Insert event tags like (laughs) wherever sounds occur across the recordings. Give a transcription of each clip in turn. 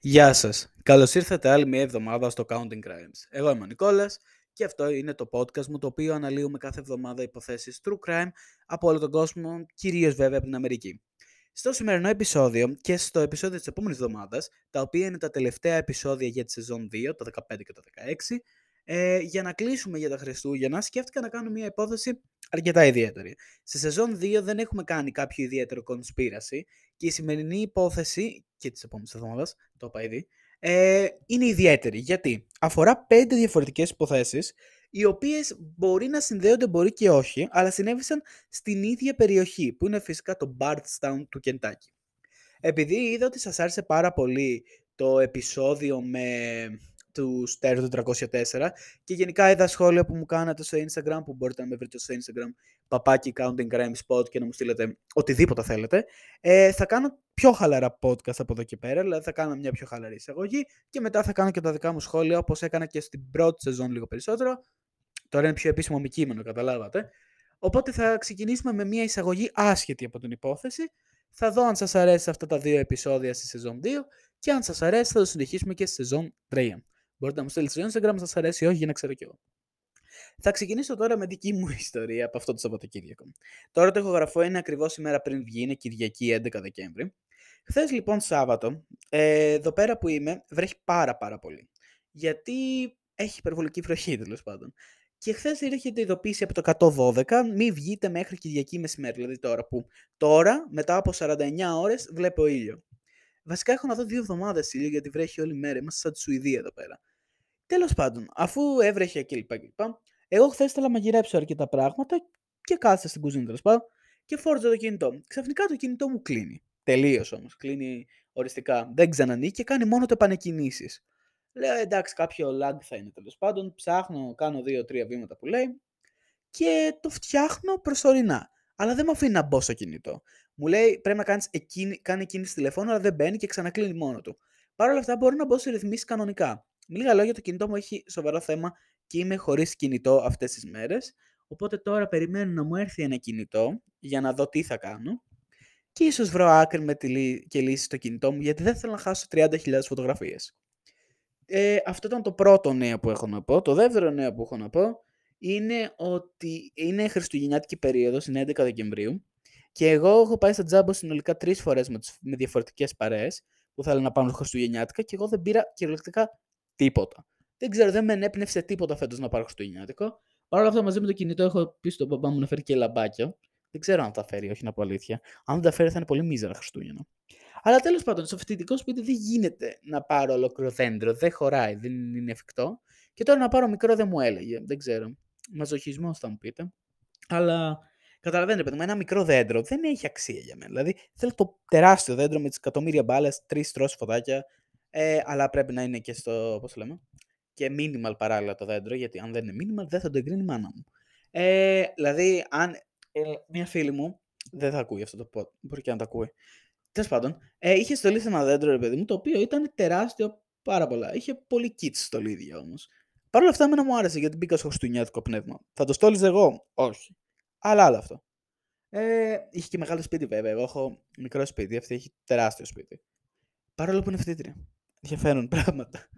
Γεια σας. Καλώς ήρθατε άλλη μια εβδομάδα στο Counting Crimes. Εγώ είμαι ο Νικόλας και αυτό είναι το podcast μου το οποίο αναλύουμε κάθε εβδομάδα υποθέσεις true crime από όλο τον κόσμο, κυρίως βέβαια από την Αμερική. Στο σημερινό επεισόδιο και στο επεισόδιο της επόμενης εβδομάδας, τα οποία είναι τα τελευταία επεισόδια για τη σεζόν 2, το 15 και το 16, ε, για να κλείσουμε για τα Χριστούγεννα, σκέφτηκα να κάνω μια υπόθεση αρκετά ιδιαίτερη. Σε σεζόν 2 δεν έχουμε κάνει κάποιο ιδιαίτερο conspiracy και η σημερινή υπόθεση και τη επόμενη εβδομάδα, το είπα ήδη, ε, είναι ιδιαίτερη. Γιατί; Αφορά πέντε διαφορετικές υποθέσεις, οι οποίες μπορεί να συνδέονται, μπορεί και όχι, αλλά συνέβησαν στην ίδια περιοχή, που είναι φυσικά το Bardstown του Κεντάκι. Επειδή είδα ότι σας άρεσε πάρα πολύ το επεισόδιο με τους Στέρου του 304 και γενικά είδα σχόλια που μου κάνατε στο Instagram που μπορείτε να με βρείτε στο Instagram παπάκι counting crime spot και να μου στείλετε οτιδήποτε θέλετε. Ε, θα κάνω πιο χαλαρά podcast από εδώ και πέρα, δηλαδή θα κάνω μια πιο χαλαρή εισαγωγή και μετά θα κάνω και τα δικά μου σχόλια όπως έκανα και στην πρώτη σεζόν λίγο περισσότερο. Τώρα είναι πιο επίσημο μη κείμενο, καταλάβατε. Οπότε θα ξεκινήσουμε με μια εισαγωγή άσχετη από την υπόθεση. Θα δω αν σας αρέσει αυτά τα δύο επεισόδια στη σεζόν 2 και αν σας αρέσει θα το συνεχίσουμε και στη σεζόν 3. Μπορείτε να μου στείλετε στο Instagram αν σας αρέσει ή όχι για να ξέρω κι εγώ. Θα ξεκινήσω τώρα με δική μου (laughs) ιστορία από αυτό το Σαββατοκύριακο. Τώρα το έχω γραφώ είναι ακριβώς ημέρα πριν βγει, είναι Κυριακή 11 Δεκέμβρη. Χθες λοιπόν Σάββατο, ε, εδώ πέρα που είμαι, βρέχει πάρα πάρα πολύ. Γιατί έχει υπερβολική βροχή τέλος πάντων. Και χθες έρχεται ειδοποίηση από το 112, μην βγείτε μέχρι Κυριακή μεσημέρι. Δηλαδή τώρα που τώρα, μετά από 49 ώρες, βλέπω ήλιο. Βασικά έχω να δω δύο εβδομάδες ήλιο γιατί βρέχει όλη μέρα. Είμαστε σαν τη Σουηδία εδώ πέρα. Τέλος πάντων, αφού έβρεχε κλπ. κλπ εγώ χθες ήθελα να μαγειρέψω αρκετά πράγματα και κάθεσα στην κουζίνα τέλος πάντων και φόρτζα το κινητό μου. Ξαφνικά το κινητό μου κλείνει. Τελείως όμως. Κλείνει οριστικά. Δεν ξανανοίγει και κάνει μόνο το επανεκκινήσεις. Λέω εντάξει, κάποιο lag θα είναι τέλος πάντων. Ψάχνω, κάνω δύο-τρία βήματα που λέει και το φτιάχνω προσωρινά. Αλλά δεν με αφήνει να μπω στο κινητό. Μου λέει πρέπει να κάνεις εκείνη, κάνει κίνηση τηλεφώνου, αλλά δεν μπαίνει και ξανακλίνει μόνο του. Παρ' όλα αυτά μπορώ να μπω σε ρυθμίσεις κανονικά. Με λίγα λόγια, το κινητό μου έχει σοβαρό θέμα και είμαι χωρίς κινητό αυτές τις μέρες. Οπότε τώρα περιμένω να μου έρθει ένα κινητό για να δω τι θα κάνω. Και ίσως βρω άκρη με τη και λύση στο κινητό μου, γιατί δεν θέλω να χάσω 30.000 φωτογραφίες. Ε, αυτό ήταν το πρώτο νέο που έχω να πω. Το δεύτερο νέο που έχω να πω είναι ότι είναι Χριστουγεννιάτικη περίοδος, είναι 11 Δεκεμβρίου και εγώ έχω πάει στα τζάμπο συνολικά τρεις φορές με, με διαφορετικές παρέες που θέλουν να πάνε Χριστουγεννιάτικα και εγώ δεν πήρα κυριολεκτικά τίποτα. Δεν ξέρω, δεν με ενέπνευσε τίποτα φέτος να πάρω Χριστουγεννιάτικο. Παρ' όλα αυτά, μαζί με το κινητό έχω πει στον παπά μου να φέρει και λαμπάκια. Δεν ξέρω αν τα φέρει, όχι να πω αλήθεια. Αν δεν τα φέρει, θα είναι πολύ μίζερα Χριστούγεννα. Αλλά τέλος πάντων, στο φοιτητικό σπίτι δεν γίνεται να πάρω ολόκληρο δέντρο. Δεν χωράει, δεν είναι εφικτό. Και τώρα να πάρω μικρό δεν μου έλεγε. Δεν ξέρω. Μαζοχισμός θα μου πείτε. Αλλά Καταλαβαίνετε, παιδί μου, ένα μικρό δέντρο δεν έχει αξία για μένα. Δηλαδή, θέλω το τεράστιο δέντρο με τις εκατομμύρια μπάλες, τρεις τρώσει φωτάκια, ε, αλλά πρέπει να είναι και στο. Πώς λέμε, και minimal παράλληλα το δέντρο, γιατί αν δεν είναι minimal δεν θα το εγκρίνει η μάνα μου. Ε, δηλαδή, αν ε, μια φίλη μου, δεν θα ακούει αυτό το pod, μπορεί και να το ακούει. Τέλος πάντων, ε, είχε στολίσει ένα δέντρο, ρε παιδί μου, το οποίο ήταν τεράστιο πάρα πολλά. Είχε πολύ kits στολίδια όμως. Παρ' όλα αυτά, εμένα μου άρεσε γιατί μπήκα στο χριστουγεννιάτικο πνεύμα. Θα το στόλιζε εγώ, όχι. Αλλά άλλο αυτό. Ε, είχε και μεγάλο σπίτι βέβαια. Εγώ έχω μικρό σπίτι, αυτή έχει τεράστιο σπίτι. Παρόλο που είναι φοιτήτρια. Ενδιαφέρον πράγματα.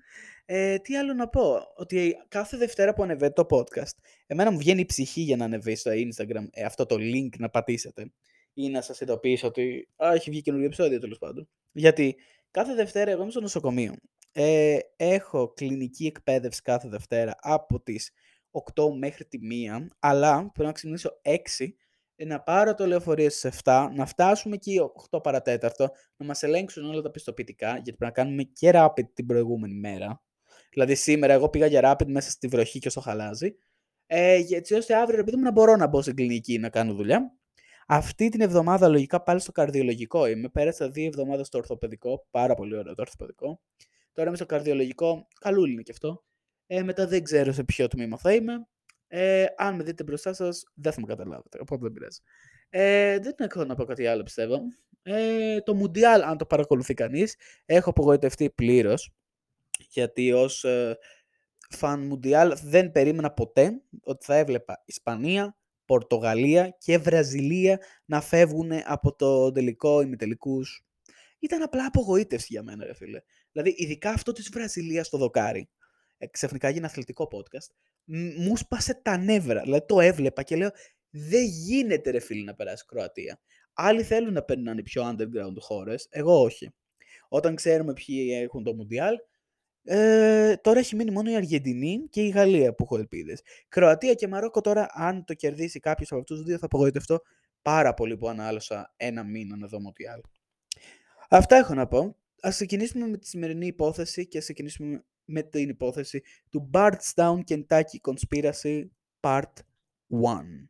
Ε, τι άλλο να πω, ότι κάθε Δευτέρα που ανεβαίνει το podcast, εμένα μου βγαίνει η ψυχή για να ανεβεί στο Instagram ε, αυτό το link να πατήσετε ή να σας ειδοποιήσω ότι α, έχει βγει καινούργιο επεισόδιο τέλος πάντων. Γιατί κάθε Δευτέρα εγώ είμαι στο νοσοκομείο. Ε, έχω κλινική εκπαίδευση κάθε Δευτέρα από τις 8 μέχρι τη 1, αλλά πρέπει να ξυπνήσω 6 να πάρω το λεωφορείο στις 7, να φτάσουμε εκεί 8 παρατέταρτο, να μας ελέγξουν όλα τα πιστοποιητικά, γιατί πρέπει να κάνουμε και rapid την προηγούμενη μέρα. Δηλαδή σήμερα εγώ πήγα για rapid μέσα στη βροχή και στο χαλάζι, ε, έτσι ώστε αύριο επειδή μου να μπορώ να μπω στην κλινική να κάνω δουλειά. Αυτή την εβδομάδα λογικά πάλι στο καρδιολογικό είμαι. Πέρασα δύο εβδομάδες στο ορθοπαιδικό. Πάρα πολύ ωραίο το ορθοπαιδικό. Τώρα είμαι στο καρδιολογικό. Καλούλι είναι και αυτό. Ε, μετά δεν ξέρω σε ποιο τμήμα θα είμαι. Ε, αν με δείτε μπροστά σας, δεν θα με καταλάβετε. Οπότε δεν πειράζει. Ε, δεν έχω να πω κάτι άλλο, πιστεύω. Ε, το Μουντιάλ, αν το παρακολουθεί κανείς, έχω απογοητευτεί πλήρως. Γιατί ως ε, φαν Μουντιάλ δεν περίμενα ποτέ ότι θα έβλεπα Ισπανία, Πορτογαλία και Βραζιλία να φεύγουν από το τελικό ημιτελικούς ήταν απλά απογοήτευση για μένα, ρε φίλε. Δηλαδή, ειδικά αυτό της Βραζιλίας στο δοκάρι. Ε, ξαφνικά γίνει αθλητικό podcast. Μου σπάσε τα νεύρα. Δηλαδή, το έβλεπα και λέω, δεν γίνεται, ρε φίλε, να περάσεις Κροατία. Άλλοι θέλουν να παίρνουν πιο underground χώρες. Εγώ όχι. Όταν ξέρουμε ποιοι έχουν το Μουντιάλ, ε, τώρα έχει μείνει μόνο η Αργεντινή και η Γαλλία που έχω ελπίδες. Κροατία και Μαρόκο τώρα, αν το κερδίσει κάποιος από αυτούς τους δύο, θα απογοητευτώ πάρα πολύ που ανάλωσα ένα μήνα να δω Μουντιάλ. Αυτά έχω να πω. Ας ξεκινήσουμε με τη σημερινή υπόθεση και ας ξεκινήσουμε με την υπόθεση του Bardstown Kentucky Conspiracy Part 1.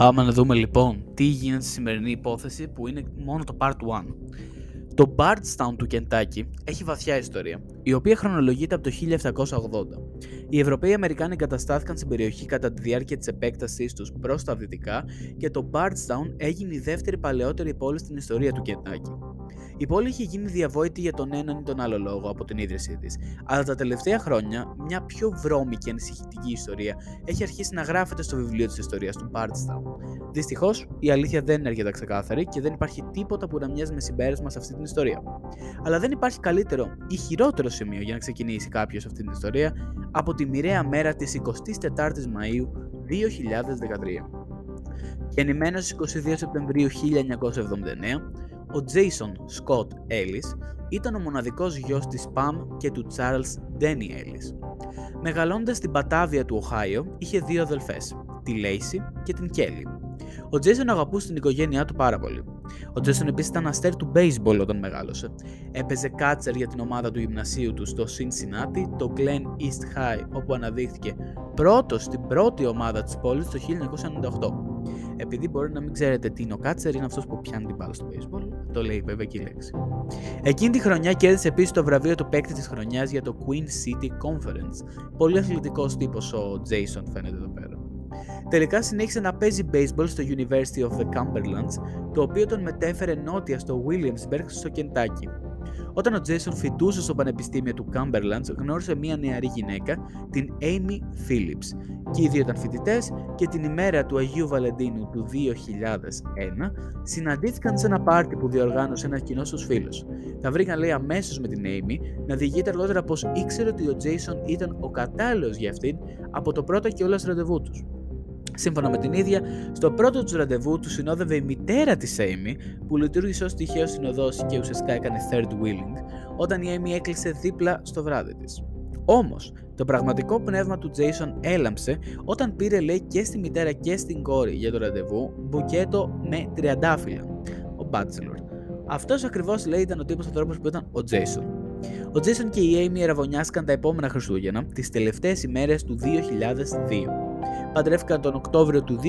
Πάμε να δούμε λοιπόν τι γίνεται στη σημερινή υπόθεση που είναι μόνο το Part 1. Το Bardstown του Κεντάκι έχει βαθιά ιστορία, η οποία χρονολογείται από το 1780. Οι Ευρωπαίοι Αμερικάνοι εγκαταστάθηκαν στην περιοχή κατά τη διάρκεια της επέκτασής τους προς τα δυτικά και το Bardstown έγινε η δεύτερη παλαιότερη πόλη στην ιστορία του Κεντάκι. Η πόλη είχε γίνει διαβόητη για τον έναν ή τον άλλο λόγο από την ίδρυσή της, αλλά τα τελευταία χρόνια μια πιο βρώμη και ανησυχητική ιστορία έχει αρχίσει να γράφεται στο βιβλίο της ιστορίας του Bardstown. Δυστυχώς, η αλήθεια δεν είναι αρκετά ξεκάθαρη και δεν υπάρχει τίποτα που να μοιάζει με συμπέρασμα σε αυτή την ιστορία. Αλλά δεν υπάρχει καλύτερο ή χειρότερο σημείο για να ξεκινήσει κάποιος αυτή την ιστορία από τη μοιραία μέρα της 24ης Μαΐου 2013. Γεννημένος 22 Σεπτεμβρίου 1979, ο Jason Scott Ellis ήταν ο μοναδικός γιος της Pam και του Charles Denny Ellis. Μεγαλώντας στην Πατάβια του Οχάιο, είχε δύο αδελφές, τη Lacey και την Kelly. Ο Jason αγαπούσε την οικογένειά του πάρα πολύ. Ο Jason επίσης ήταν αστέρ του baseball όταν μεγάλωσε. Έπαιζε κάτσερ για την ομάδα του γυμνασίου του στο Cincinnati, το Glen East High, όπου αναδείχθηκε πρώτος στην πρώτη ομάδα της πόλης το 1998. Επειδή μπορεί να μην ξέρετε τι είναι ο κάτσερ, είναι αυτός που πιάνει την μπάλα στο baseball. Το λέει βέβαια και η λέξη. Εκείνη τη χρονιά κέρδισε επίσης το βραβείο του παίκτη της χρονιάς για το Queen City Conference. Πολύ αθλητικός τύπος ο Jason φαίνεται εδώ πέρα. Τελικά συνέχισε να παίζει baseball στο University of the Cumberlands, το οποίο τον μετέφερε νότια στο Williamsburg στο Κεντάκι. Όταν ο Jason φοιτούσε στο Πανεπιστήμιο του Cumberlands, γνώρισε μια νεαρή γυναίκα, την Amy Phillips. Και οι δύο ήταν φοιτητές και την ημέρα του Αγίου Βαλεντίνου του 2001 συναντήθηκαν σε ένα πάρτι που διοργάνωσε ένα κοινό στους φίλους. Τα βρήκαν λέει αμέσως με την Amy να διηγείται αργότερα πως ήξερε ότι ο Jason ήταν ο κατάλληλος για αυτήν από το πρώτο και όλα ραντεβού τους. Σύμφωνα με την ίδια, στο πρώτο τους ραντεβού του συνόδευε η μητέρα της Amy, που λειτουργήσε ως τυχαίο συνοδός και ουσιαστικά έκανε third wheeling, όταν η Amy έκλεισε δίπλα στο βράδυ της. Όμως, το πραγματικό πνεύμα του Jason έλαμψε όταν πήρε λέει και στη μητέρα και στην κόρη για το ραντεβού μπουκέτο με τριαντάφυλλα. Ο Bachelor. Αυτός ακριβώς λέει ήταν ο τύπος ανθρώπου που ήταν ο Jason. Ο Jason και η Amy εραβωνιάστηκαν τα επόμενα Χριστούγεννα, τις τελευταίες ημέρες του 2002 παντρεύτηκαν τον Οκτώβριο του 2004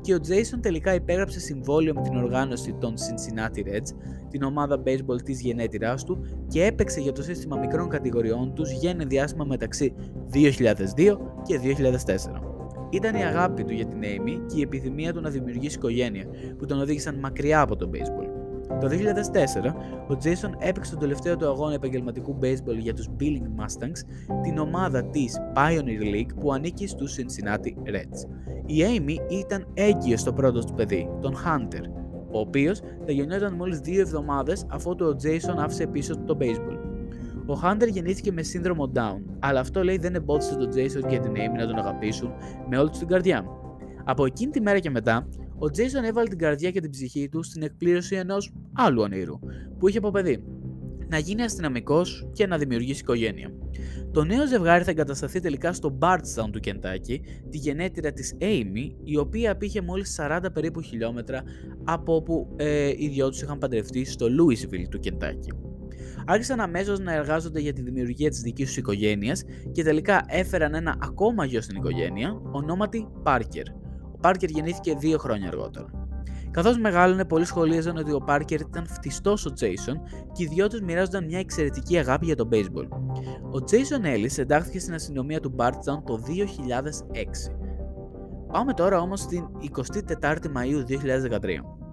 και ο Jason τελικά υπέγραψε συμβόλαιο με την οργάνωση των Cincinnati Reds, την ομάδα baseball της γενέτειράς του και έπαιξε για το σύστημα μικρών κατηγοριών τους για ένα διάστημα μεταξύ 2002 και 2004. Ήταν η αγάπη του για την Amy και η επιθυμία του να δημιουργήσει οικογένεια που τον οδήγησαν μακριά από το baseball. Το 2004, ο Jason έπαιξε τον τελευταίο του αγώνα επαγγελματικού baseball για τους Billing Mustangs, την ομάδα της Pioneer League που ανήκει στους Cincinnati Reds. Η Amy ήταν έγκυος στο πρώτο του παιδί, τον Hunter, ο οποίος θα γεννιόταν μόλις δύο εβδομάδες αφού ο Jason άφησε πίσω το baseball. Ο Hunter γεννήθηκε με σύνδρομο Down, αλλά αυτό λέει δεν εμπόδισε τον Jason και την Amy να τον αγαπήσουν με όλη τους την καρδιά. Από εκείνη τη μέρα και μετά, ο Jason έβαλε την καρδιά και την ψυχή του στην εκπλήρωση ενός άλλου ονείρου που είχε από παιδί. Να γίνει αστυνομικός και να δημιουργήσει οικογένεια. Το νέο ζευγάρι θα εγκατασταθεί τελικά στο Bardstown του Κεντάκι, τη γενέτειρα της Amy, η οποία απήχε μόλις 40 περίπου χιλιόμετρα από όπου ε, οι δυο τους είχαν παντρευτεί στο Louisville του Κεντάκι. άρχισαν αμέσως να εργάζονται για τη δημιουργία της δικής τους οικογένειας και τελικά έφεραν ένα ακόμα γιο στην οικογένεια, ονόματι Πάρκερ. Ο Πάρκερ γεννήθηκε δύο χρόνια αργότερα. Καθώς μεγάλωνε, πολλοί σχολίαζαν ότι ο Πάρκερ ήταν φτιστός ο Τζέισον και οι δυο τους μοιράζονταν μια εξαιρετική αγάπη για το baseball. Ο Τζέισον Έλλης εντάχθηκε στην αστυνομία του Μπάρτζαν το 2006. Πάμε τώρα όμως στην 24η Μαΐου 2013.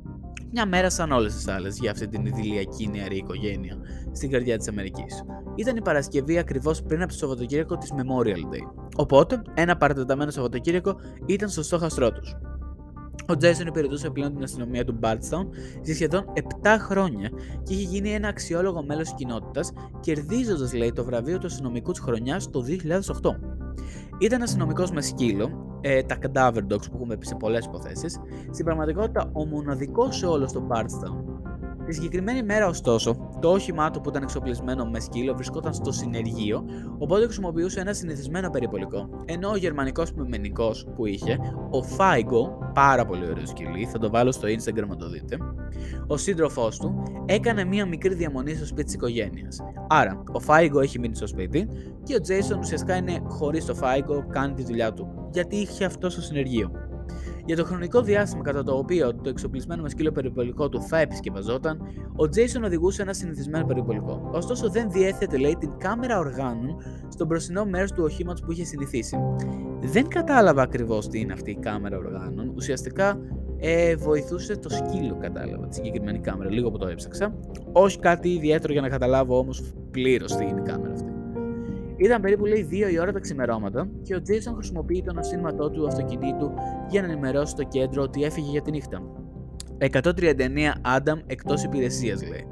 Μια μέρα σαν όλες τις άλλες για αυτή την ιδηλιακή νεαρή οικογένεια στην καρδιά της Αμερικής. Ήταν η Παρασκευή ακριβώς πριν από το Σαββατοκύριακο της Memorial Day. Οπότε, ένα παρατεταμένο Σαββατοκύριακο ήταν στο στόχαστρό τους. Ο Τζέισον υπηρετούσε πλέον την αστυνομία του Μπάρτστον για σχεδόν 7 χρόνια και είχε γίνει ένα αξιόλογο μέλος της κοινότητας, κερδίζοντας, λέει, το βραβείο του αστυνομικού της χρονιάς το 2008. Ήταν αστυνομικό με σκύλο, ε, τα cadaver dogs που έχουμε πει σε πολλές υποθέσεις, στην πραγματικότητα ο μοναδικός σε όλο το Bardstown. Τη συγκεκριμένη μέρα, ωστόσο, το όχημά του που ήταν εξοπλισμένο με σκύλο βρισκόταν στο συνεργείο, οπότε χρησιμοποιούσε ένα συνηθισμένο περιπολικό. Ενώ ο γερμανικός πειμενικό που είχε, ο Φάιγκο, πάρα πολύ ωραίο σκυλί, θα το βάλω στο Instagram να το δείτε, ο σύντροφός του έκανε μία μικρή διαμονή στο σπίτι της οικογένειας. Άρα, ο Φάιγκο έχει μείνει στο σπίτι και ο Τζέισον ουσιαστικά είναι χωρίς το Φάιγκο, κάνει τη δουλειά του. Γιατί είχε αυτό στο συνεργείο. Για το χρονικό διάστημα κατά το οποίο το εξοπλισμένο με σκύλο περιπολικό του θα επισκευαζόταν, ο Jason οδηγούσε ένα συνηθισμένο περιπολικό. Ωστόσο, δεν διέθετε, λέει, την κάμερα οργάνων στο μπροστινό μέρος του οχήματος που είχε συνηθίσει. Δεν κατάλαβα ακριβώς τι είναι αυτή η κάμερα οργάνων. Ουσιαστικά ε, βοηθούσε το σκύλο, κατάλαβα τη συγκεκριμένη κάμερα. Λίγο που το έψαξα. Όχι κάτι ιδιαίτερο για να καταλάβω όμως πλήρως τι είναι η κάμερα αυτή. Ήταν περίπου λέει 2 η ώρα τα ξημερώματα και ο Τζέισον χρησιμοποιεί τον ασύρματό του αυτοκινήτου για να ενημερώσει το κέντρο ότι έφυγε για τη νύχτα. 139 Άνταμ εκτός υπηρεσίας λέει.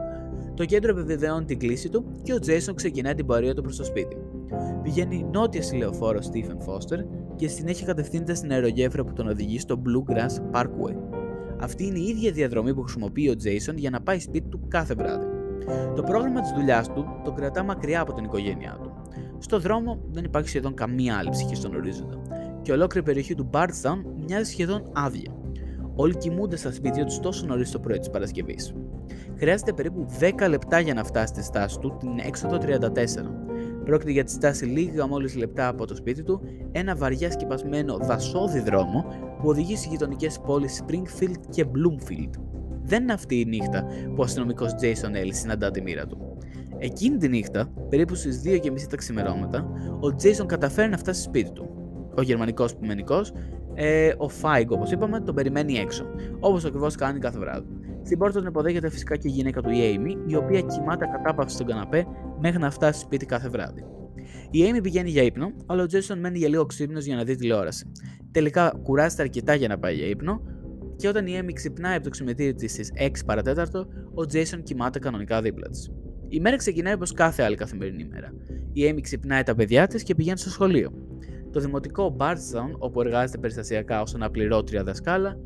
Το κέντρο επιβεβαιώνει την κλίση του και ο Τζέισον ξεκινάει την πορεία του προς το σπίτι. Πηγαίνει νότια στη λεωφόρο Stephen Foster και συνέχεια κατευθύνεται στην αερογέφυρα που τον οδηγεί στο Bluegrass Parkway. Αυτή είναι η ίδια διαδρομή που χρησιμοποιεί ο Τζέισον για να πάει σπίτι του κάθε βράδυ. Το πρόγραμμα της δουλειάς του τον κρατά μακριά από την οικογένειά του. Στο δρόμο δεν υπάρχει σχεδόν καμία άλλη ψυχή στον ορίζοντα και ολόκληρη περιοχή του Bardstown μοιάζει σχεδόν άδεια. Όλοι κοιμούνται στα σπίτια τους τόσο νωρίς το πρωί της Παρασκευής. Χρειάζεται περίπου 10 λεπτά για να φτάσει στη στάση του την έξοδο 34. Πρόκειται για τη στάση λίγα μόλις λεπτά από το σπίτι του, ένα βαριά σκεπασμένο δασόδι δρόμο που οδηγεί στις γειτονικές πόλεις Springfield και Bloomfield. Δεν είναι αυτή η νύχτα που ο αστυνομικός Jason Ellis συναντά τη μοίρα του. Εκείνη τη νύχτα, περίπου στις 2.30 τα ξημερώματα, ο Τζέισον καταφέρει να φτάσει σπίτι του. Ο γερμανικός ποιμενικό, ε, ο Φάιγκ όπως είπαμε, τον περιμένει έξω, όπως ακριβώς κάνει κάθε βράδυ. Στην πόρτα τον υποδέχεται φυσικά και η γυναίκα του η Amy, η οποία κοιμάται κατάπαυση στον καναπέ μέχρι να φτάσει σπίτι κάθε βράδυ. Η Amy πηγαίνει για ύπνο, αλλά ο Τζέισον μένει για λίγο ξύπνο για να δει τηλεόραση. Τελικά κουράζεται αρκετά για να πάει για ύπνο, και όταν η Amy ξυπνάει από το ξυπνητήρι της στις 6 παρατέταρτο, ο Τζέισον κοιμάται κανονικά δίπλα της. Η μέρα ξεκινάει όπως κάθε άλλη καθημερινή μέρα. Η Amy ξυπνάει τα παιδιά της και πηγαίνει στο σχολείο. Το δημοτικό Bardstown, όπου εργάζεται περιστασιακά ως αναπληρώτρια δασκάλα,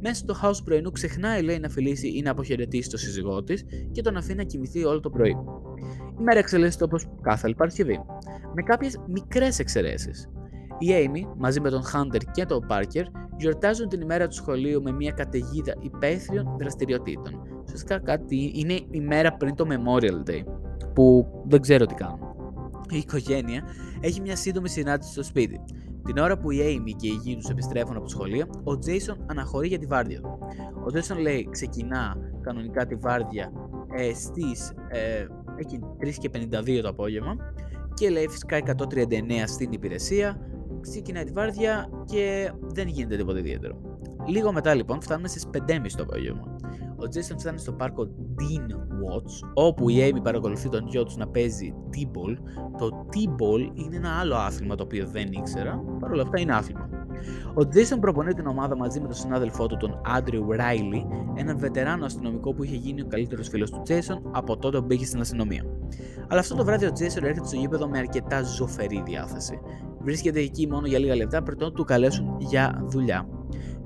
μέσα στο house πρωινού ξεχνάει λέει να φιλήσει ή να αποχαιρετήσει το σύζυγό της και τον αφήνει να κοιμηθεί όλο το πρωί. Η μέρα εξελίσσεται όπως κάθε άλλη Παρασκευή, με κάποιες μικρές εξαιρέσεις. Η Amy, μαζί με τον Hunter και τον Parker, γιορτάζουν την ημέρα του σχολείου με μια καταιγίδα υπαίθριων δραστηριοτήτων. Ουσιαστικά κάτι είναι η μέρα πριν το Memorial Day, που δεν ξέρω τι κάνουν. Η οικογένεια έχει μια σύντομη συνάντηση στο σπίτι. Την ώρα που η Amy και η γη τους επιστρέφουν από το σχολείο, ο Jason αναχωρεί για τη βάρδια του. Ο Jason λέει ξεκινά κανονικά τη βάρδια ε, στις ε, 3.52 το απόγευμα και λέει φυσικά 139 στην υπηρεσία, ξεκινάει τη βάρδια και δεν γίνεται τίποτα ιδιαίτερο. Λίγο μετά λοιπόν φτάνουμε στις 5.30 το απόγευμα. Ο Jason φτάνει στο πάρκο Dean Watch, όπου η Amy παρακολουθεί τον γιο τους να παίζει T-ball. Το T-ball είναι ένα άλλο άθλημα το οποίο δεν ήξερα, παρόλα αυτά είναι άθλημα. Ο Jason προπονεί την ομάδα μαζί με τον συνάδελφό του, τον Andrew Riley, έναν βετεράνο αστυνομικό που είχε γίνει ο καλύτερος φίλος του Jason από τότε που μπήκε στην αστυνομία. Αλλά αυτό το βράδυ ο Jason έρχεται στο γήπεδο με αρκετά ζωφερή διάθεση. Βρίσκεται εκεί μόνο για λίγα λεπτά πριν του καλέσουν για δουλειά.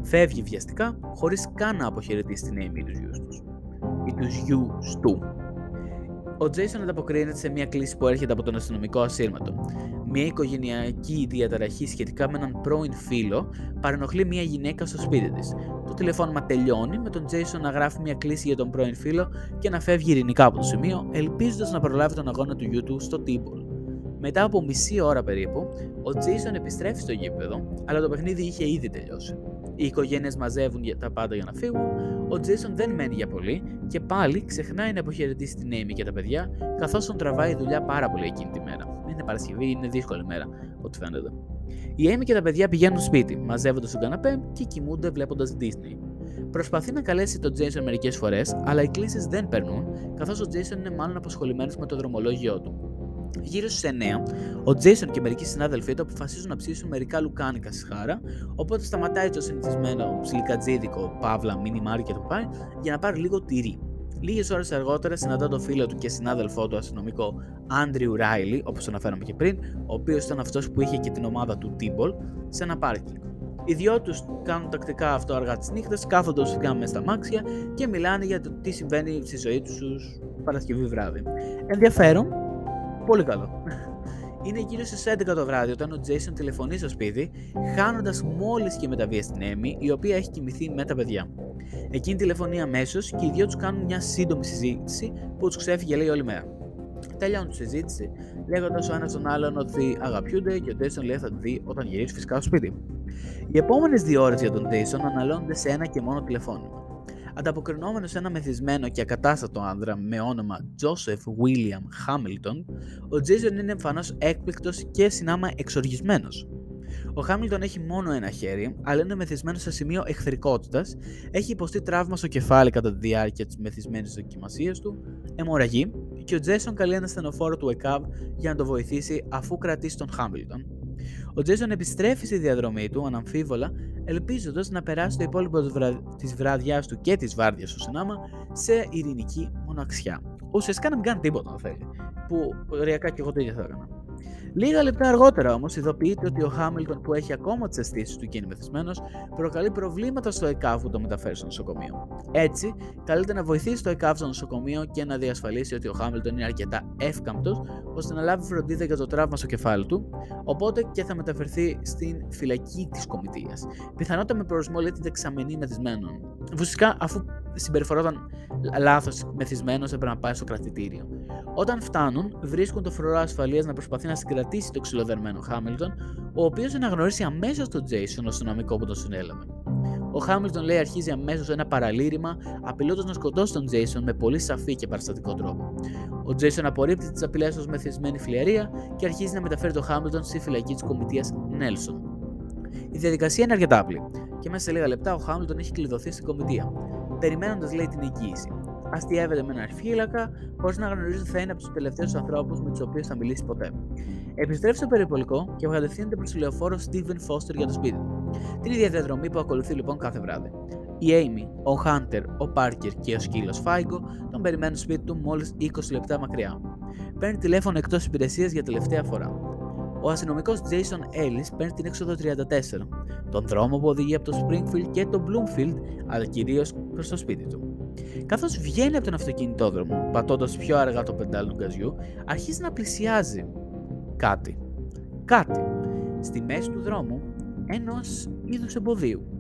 Φεύγει βιαστικά, χωρίς καν να αποχαιρετήσει την Amy τους γιους τους. Ή τους γιους του. Ο Τζέισον ανταποκρίνεται σε μια κλίση που έρχεται από τον αστυνομικό ασύρματο. Μια οικογενειακή διαταραχή σχετικά με έναν πρώην φίλο παρενοχλεί μια γυναίκα στο σπίτι της. Το Το τηλεφώνημα τελειώνει με τον Jason να γράφει μια κλίση για τον πρώην φίλο και να φεύγει ειρηνικά από το σημείο, ελπίζοντας να προλάβει τον αγώνα του γιού του στο Τίμπολ. Μετά από μισή ώρα περίπου, ο Jason επιστρέφει στο γήπεδο, αλλά το παιχνίδι είχε ήδη τελειώσει. Οι οικογένειες μαζεύουν τα πάντα για να φύγουν, ο Jason δεν μένει για πολύ και πάλι ξεχνάει να αποχαιρετήσει την Amy και τα παιδιά, καθώς τον τραβάει δουλειά πάρα πολύ εκείνη τη μέρα. Είναι Παρασκευή, είναι δύσκολη μέρα, ό,τι φαίνεται. Η Amy και τα παιδιά πηγαίνουν σπίτι, μαζεύονται στον καναπέ και κοιμούνται βλέποντας Disney. Προσπαθεί να καλέσει τον Jason μερικές φορές, αλλά οι κλήσεις δεν περνούν, καθώς ο Jason είναι μάλλον απασχολημένο με το δρομολόγιο του. Γύρω στις 9, ο Τζέισον και μερικοί συνάδελφοί του αποφασίζουν να ψήσουν μερικά λουκάνικα στη χάρα, οπότε σταματάει το συνηθισμένο ψιλικατζίδικο παύλα μίνι μάρκετ που πάει για να πάρει λίγο τυρί. Λίγες ώρες αργότερα συναντά τον φίλο του και συνάδελφό του αστυνομικό Άντριου Ράιλι, όπως αναφέραμε και πριν, ο οποίος ήταν αυτός που είχε και την ομάδα του Τίμπολ, σε ένα πάρκινγκ. Οι δυο τους κάνουν τακτικά αυτό αργά τις νύχτες, κάθονται φυγάμε μέσα στα μάξια και μιλάνε για το τι συμβαίνει στη ζωή τους Παρασκευή βράδυ. Ενδιαφέρον, Πολύ καλό. Είναι γύρω στις 11 το βράδυ όταν ο Jason τηλεφωνεί στο σπίτι, χάνοντας μόλις και μεταβία στην Έμι, η οποία έχει κοιμηθεί με τα παιδιά. Εκείνη τηλεφωνεί αμέσως και οι δύο τους κάνουν μια σύντομη συζήτηση που τους ξέφυγε λέει όλη μέρα. Τελειώνουν τη συζήτηση, λέγοντας ο ένας τον άλλον ότι αγαπιούνται και ο Jason λέει θα τη δει όταν γυρίσει φυσικά στο σπίτι. Οι επόμενες δύο ώρες για τον Jason αναλώνονται σε ένα και μόνο τηλεφώνημα. Ανταποκρινόμενος σε ένα μεθυσμένο και ακατάστατο άνδρα με όνομα Joseph William Hamilton, ο Jason είναι εμφανώς έκπληκτος και συνάμα εξοργισμένος. Ο Χάμιλτον έχει μόνο ένα χέρι, αλλά είναι μεθυσμένος σε σημείο εχθρικότητας, έχει υποστεί τραύμα στο κεφάλι κατά τη διάρκεια της μεθυσμένης δοκιμασίας του, αιμορραγεί και ο Τζέσον καλεί ένα στενοφόρο του ΕΚΑΒ για να το βοηθήσει αφού κρατήσει τον Χάμιλτον. Ο Τζέσον επιστρέφει στη διαδρομή του αναμφίβολα, ελπίζοντας να περάσει το υπόλοιπο της βραδιάς του και της βάρδιας του Σινάμα σε ειρηνική μοναξιά. Ουσιαστικά να μην κάνει τίποτα αν θέλει. Που ωριακά και εγώ το ίδιο θα έκανα. Λίγα λεπτά αργότερα όμως ειδοποιείται ότι ο Χάμιλτον που έχει ακόμα τι αισθήσει του και είναι μεθυσμένος προκαλεί προβλήματα στο ΕΚΑΒ που το μεταφέρει στο νοσοκομείο. Έτσι, καλείται να βοηθήσει το ΕΚΑΒ στο νοσοκομείο και να διασφαλίσει ότι ο Χάμιλτον είναι αρκετά εύκαμπτος ώστε να λάβει φροντίδα για το τραύμα στο κεφάλι του, οπότε και θα μεταφερθεί στην φυλακή της κομιτείας. Πιθανότατα με προορισμό λέει την δεξαμενή μεθυσμένων. Φυσικά, αφού συμπεριφορόταν λάθος μεθυσμένος, έπρεπε να πάει στο κρατητήριο. Όταν φτάνουν, βρίσκουν το φρουρό ασφαλείας να προσπαθεί να συγκρατήσει το ξυλοδερμένο Χάμιλτον, ο οποίος αναγνωρίσει αμέσως τον Τζέισον ως αστυνομικό που τον συνέλαβε. Ο Χάμιλτον λέει αρχίζει αμέσως ένα παραλήρημα, απειλώντας να σκοτώσει τον Τζέισον με πολύ σαφή και παραστατικό τρόπο. Ο Τζέισον απορρίπτει τις απειλές ως μεθυσμένη φλιαρία και αρχίζει να μεταφέρει τον Χάμιλτον στη φυλακή της κομιτείας Νέλσον. Η διαδικασία είναι αρκετά απλή και μέσα σε λίγα λεπτά ο Χάμιλτον έχει κλειδωθεί στην κομιτεία περιμένοντας λέει την εγγύηση. Αστείευεται με ένα φύλακα, χωρίς να γνωρίζει ότι θα είναι από τους τελευταίους ανθρώπους με τους οποίους θα μιλήσει ποτέ. Επιστρέφει στο περιπολικό και κατευθύνεται προς το λεωφόρο Steven Foster για το σπίτι του. Την ίδια διαδρομή που ακολουθεί λοιπόν κάθε βράδυ. Η Amy, ο Hunter, ο Parker και ο σκύλος Φάγκο τον περιμένουν στο σπίτι του μόλις 20 λεπτά μακριά. Παίρνει τηλέφωνο εκτός υπηρεσίας για τελευταία φορά. Ο αστυνομικός Jason Ellis παίρνει την έξοδο 34, τον δρόμο που οδηγεί από το Springfield και το Bloomfield, αλλά κυρίως προς το σπίτι του. Καθώς βγαίνει από τον αυτοκινητόδρομο, πατώντας πιο αργά το πεντάλι του γκαζιού, αρχίζει να πλησιάζει κάτι. Κάτι. Στη μέση του δρόμου ενός είδους εμποδίου.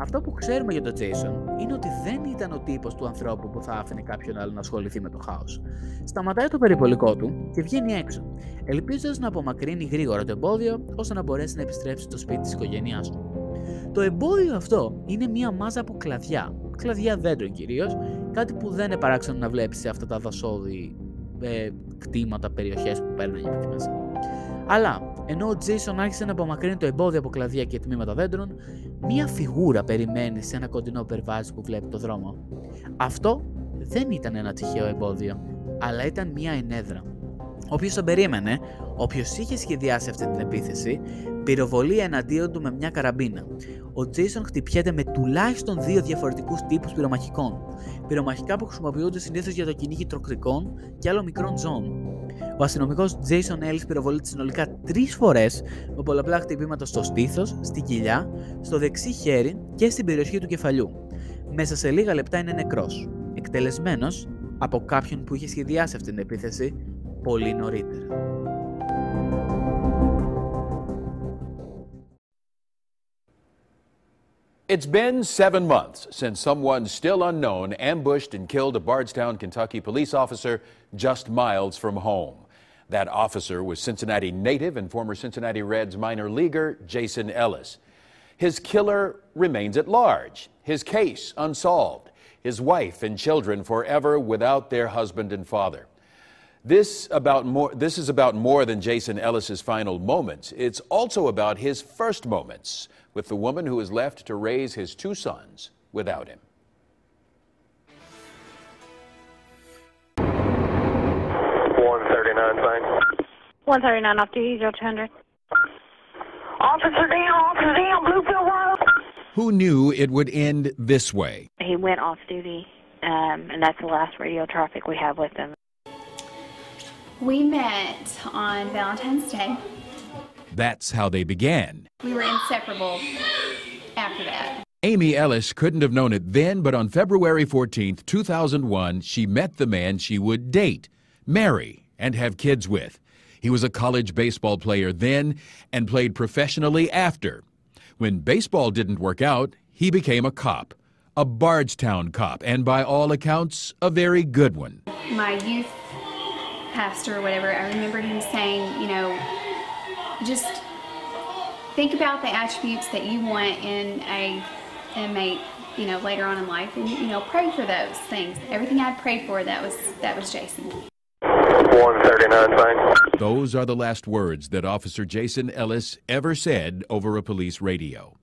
Αυτό που ξέρουμε για τον Jason είναι ότι δεν ήταν ο τύπος του ανθρώπου που θα άφηνε κάποιον άλλο να ασχοληθεί με το χάος. Σταματάει το περιπολικό του και βγαίνει έξω, ελπίζοντας να απομακρύνει γρήγορα το εμπόδιο ώστε να μπορέσει να επιστρέψει στο σπίτι της οικογένειάς του. Το εμπόδιο αυτό είναι μία μάζα από κλαδιά, κλαδιά δέντρων κυρίως, κάτι που δεν είναι παράξενο να βλέπεις σε αυτά τα δασόδη ε, κτήματα, περιοχές που παίρνουν για εκεί μέσα. Αλλά ενώ ο Jason άρχισε να απομακρύνει το εμπόδιο από κλαδιά και τμήματα δέντρων, μία φιγούρα περιμένει σε ένα κοντινό περβάζι που βλέπει το δρόμο. Αυτό δεν ήταν ένα τυχαίο εμπόδιο, αλλά ήταν μία ενέδρα. Όποιος τον περίμενε, όποιος είχε σχεδιάσει αυτή την επίθεση, πυροβολεί εναντίον του με μια καραμπίνα. Ο Jason χτυπιέται με τουλάχιστον δύο διαφορετικούς τύπους πυρομαχικών. Πυρομαχικά που χρησιμοποιούνται συνήθως για το κυνήγι τροκτικών και άλλων μικρών ζώων. Ο αστυνομικός Jason Ellis πυροβολείται συνολικά τρεις φορές με πολλαπλά χτυπήματα στο στήθο, στην κοιλιά, στο δεξί χέρι και στην περιοχή του κεφαλιού. Μέσα σε λίγα λεπτά είναι νεκρός, εκτελεσμένος από κάποιον που είχε σχεδιάσει αυτή την επίθεση πολύ νωρίτερα. It's been seven months since someone still unknown ambushed and killed a Bardstown, Kentucky police officer just miles from home. That officer was Cincinnati native and former Cincinnati Reds minor leaguer Jason Ellis. His killer remains at large, his case unsolved, his wife and children forever without their husband and father. This, about more, this is about more than Jason Ellis's final moments. It's also about his first moments with the woman who is left to raise his two sons without him. 139 off duty, 0200. Officer down, officer down, Bluefield Road. Who knew it would end this way? He went off duty, um, and that's the last radio traffic we have with him. We met on Valentine's Day. That's how they began. We were inseparable after that. Amy Ellis couldn't have known it then, but on February 14, 2001, she met the man she would date, marry, and have kids with. He was a college baseball player then and played professionally after. When baseball didn't work out, he became a cop, a Bardstown cop, and by all accounts, a very good one. My youth pastor or whatever, I remember him saying, you know, just think about the attributes that you want in a inmate, you know, later on in life and you know, pray for those things. Everything I'd prayed for that was that was Jason. One thirty-nine, fine. Those are the last words that Officer Jason Ellis ever said over a police radio.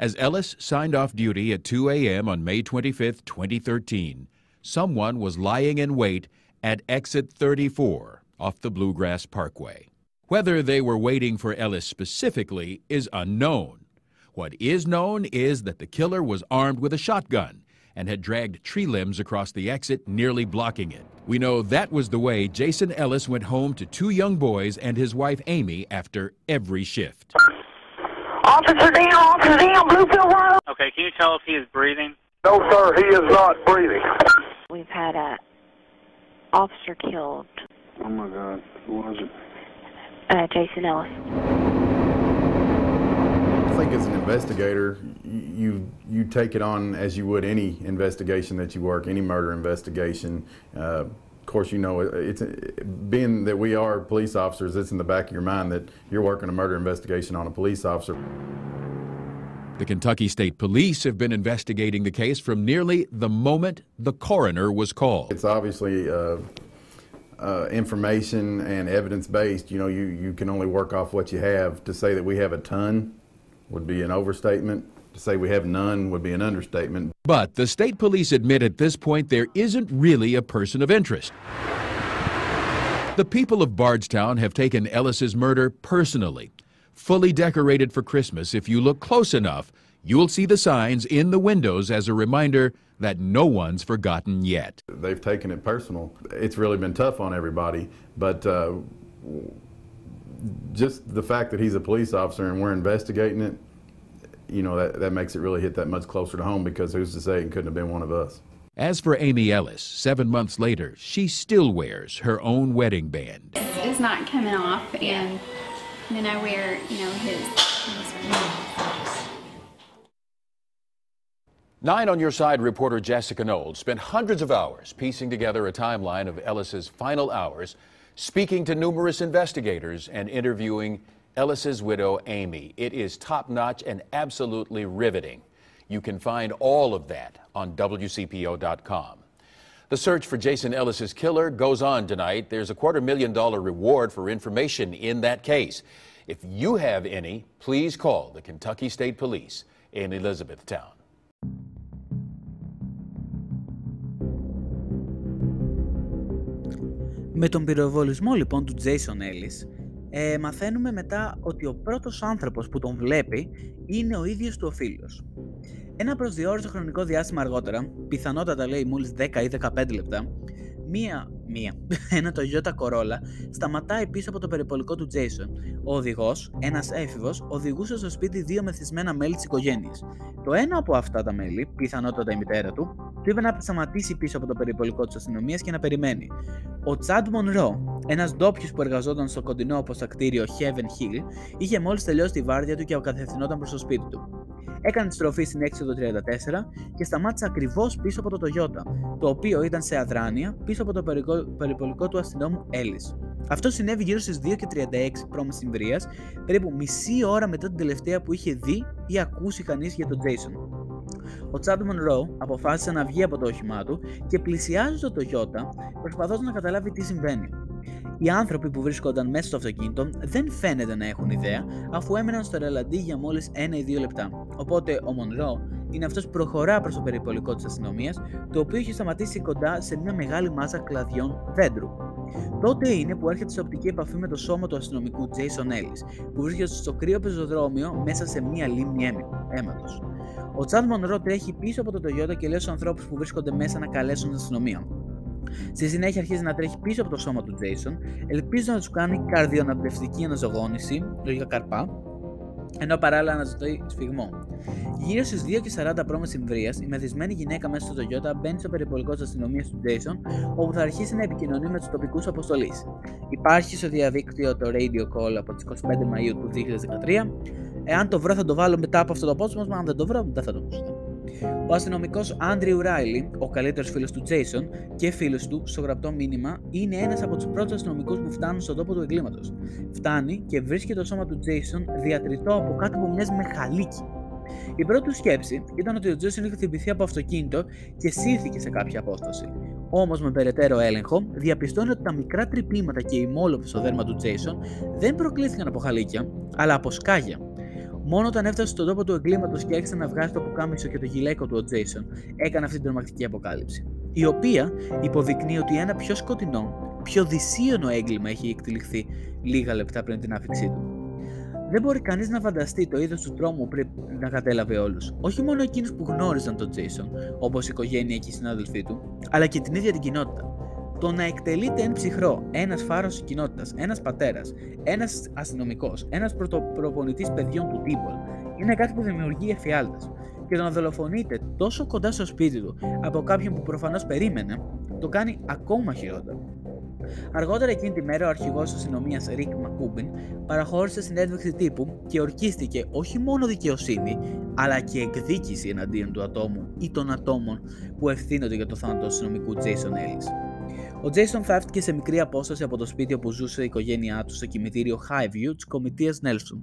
As Ellis signed off duty at 2 a.m. on May 25, 2013, someone was lying in wait at exit 34 off the Bluegrass Parkway. Whether they were waiting for Ellis specifically is unknown. What is known is that the killer was armed with a shotgun and had dragged tree limbs across the exit, nearly blocking it. We know that was the way Jason Ellis went home to two young boys and his wife Amy after every shift. Officer down, officer down, Bluefield Road. Okay, can you tell if he is breathing? No, sir, he is not breathing. We've had a officer killed, Oh my God, who was it? uh, Jason Ellis. I think as an investigator, you you take it on as you would any investigation that you work, any murder investigation. Uh, of course, you know it's being that we are police officers. It's in the back of your mind that you're working a murder investigation on a police officer. The Kentucky State Police have been investigating the case from nearly the moment the coroner was called. It's obviously uh, uh, information and evidence based. You know, you you can only work off what you have. To say that we have a ton would be an overstatement. To say we have none would be an understatement. But the state police admit at this point there isn't really a person of interest. The people of Bardstown have taken Ellis's murder personally. Fully decorated for Christmas, if you look close enough, you'll see the signs in the windows as a reminder that no one's forgotten yet. They've taken it personal. It's really been tough on everybody, but uh, just the fact that he's a police officer and we're investigating it, you know, that, that makes it really hit that much closer to home because who's to say it couldn't have been one of us. As for Amy Ellis, seven months later, she still wears her own wedding band. It's not coming off and then I wear, you know, his, his Nine on Your Side reporter Jessica Knowles spent hundreds of hours piecing together a timeline of Ellis's final hours, speaking to numerous investigators and interviewing Ellis's widow, Amy. It is top notch and absolutely riveting. You can find all of that on WCPO.com. The search for Jason Ellis's killer goes on tonight. There's a quarter million dollar reward for information in that case. If you have any, please call the Kentucky State Police in Elizabethtown. Με τον πυροβολισμό λοιπόν του Jason Ellis, ε, μαθαίνουμε μετά ότι ο πρώτος άνθρωπος που τον βλέπει είναι ο ίδιος του ο φίλος. Ένα προσδιορίστο χρονικό διάστημα αργότερα, πιθανότατα λέει μόλις 10 ή 15 λεπτά, μία, μία, (laughs) ένα Toyota Corolla σταματάει πίσω από το περιπολικό του Jason. Ο οδηγός, ένας έφηβος, οδηγούσε στο σπίτι δύο μεθυσμένα μέλη της οικογένειας. Το ένα από αυτά τα μέλη, πιθανότατα η μητέρα του, του είπε να σταματήσει πίσω από το περιπολικό της αστυνομίας και να περιμένει. Ο Τσάντ Μονρό, ένας ντόπιος που εργαζόταν στο κοντινό αποστακτήριο Heaven Hill, είχε μόλις τελειώσει τη βάρδια του και κατευθυνόταν προς το σπίτι του. Έκανε στροφή στην έξοδο 34 και σταμάτησε ακριβώς πίσω από το Toyota, το οποίο ήταν σε αδράνεια πίσω από το περικο- περιπολικό του αστυνόμου Ellis. Αυτό συνέβη γύρω στις 2 και 36 π.Μ. περίπου μισή ώρα μετά την τελευταία που είχε δει ή ακούσει κανείς για τον Jason. Ο Τσάντ Μονρό αποφάσισε να βγει από το όχημά του και πλησιάζει το Toyota προσπαθώντας να καταλάβει τι συμβαίνει. Οι άνθρωποι που βρίσκονταν μέσα στο αυτοκίνητο δεν φαίνεται να έχουν ιδέα αφού έμεναν στο ρελαντί για μόλις 1 ή 2 λεπτά. Οπότε ο Μονρό είναι αυτός που προχωρά προς το περιπολικό της αστυνομίας, το οποίο έχει σταματήσει κοντά σε μια μεγάλη μάζα κλαδιών δέντρου. Τότε είναι που έρχεται σε οπτική επαφή με το σώμα του αστυνομικού Jason Ellis, που βρίσκεται στο κρύο πεζοδρόμιο μέσα σε μια λίμνη αίματος. Ο Τσάντ Μονρό τρέχει πίσω από το Toyota και λέει στους ανθρώπους που βρίσκονται μέσα να καλέσουν την αστυνομία. Στη συνέχεια αρχίζει να τρέχει πίσω από το σώμα του Jason, ελπίζοντα να τους κάνει καρδιοναπνευστική αναζωγόνηση, λογικά καρπά, ενώ παράλληλα αναζητεί σφιγμό. Γύρω στις 2 και 40 π.Μ. η μεθυσμένη γυναίκα μέσα στο Toyota μπαίνει στο περιπολικό της αστυνομίας του Jason, όπου θα αρχίσει να επικοινωνεί με τους τοπικούς αποστολή. Υπάρχει στο διαδίκτυο το radio call από τις 25 Μαου του 2013. Εάν το βρω, θα το βάλω μετά από αυτό το απόσπασμα. Αν δεν το βρω, δεν θα το ακούσετε. Ο αστυνομικός Άντριου Ράιλι, ο καλύτερος φίλος του Jason και φίλος του στο γραπτό μήνυμα, είναι ένας από τους πρώτους αστυνομικούς που φτάνουν στον τόπο του εγκλήματος. Φτάνει και βρίσκει το σώμα του Jason διατριτό από κάτω που μοιάζει με χαλίκι. Η πρώτη του σκέψη ήταν ότι ο Jason είχε χτυπηθεί από αυτοκίνητο και σύρθηκε σε κάποια απόσταση. Όμως με περαιτέρω έλεγχο, διαπιστώνει ότι τα μικρά τρυπήματα και οι μόλοπε στο δέρμα του Jason δεν προκλήθηκαν από χαλίκια, αλλά από σκάγια. Μόνο όταν έφτασε στον τόπο του εγκλήματος και άρχισε να βγάζει το πουκάμισο και το γυλαίκο του ο Jason, έκανε αυτή την τρομακτική αποκάλυψη. Η οποία υποδεικνύει ότι ένα πιο σκοτεινό, πιο δυσίωνο έγκλημα έχει εκτεληχθεί λίγα λεπτά πριν την άφηξή του. Δεν μπορεί κανείς να φανταστεί το είδος του τρόμου πριν να κατέλαβε όλους. Όχι μόνο εκείνους που γνώριζαν τον Jason, όπως η οικογένεια και οι συνάδελφοί του, αλλά και την ίδια την κοινότητα. Το να εκτελείται εν ψυχρό ένας φάρος της κοινότητας, ένας πατέρας, ένας αστυνομικός, ένας προπονητή παιδιών του Τίμπολ είναι κάτι που δημιουργεί εφιάλτες. Και το να δολοφονείται τόσο κοντά στο σπίτι του από κάποιον που προφανώς περίμενε, το κάνει ακόμα χειρότερο. Αργότερα εκείνη τη μέρα, ο αρχηγός της αστυνομίας Ρικ Μακούμπιν παραχώρησε συνέντευξη τύπου και ορκίστηκε όχι μόνο δικαιοσύνη, αλλά και εκδίκηση εναντίον του ατόμου ή των ατόμων που ευθύνονται για το θάνατο του αστυνομικού Jason Ellis. Ο Jason θαύτηκε σε μικρή απόσταση από το σπίτι όπου ζούσε η οικογένειά του στο κημητήριο Highview της κομιτείας Nelson.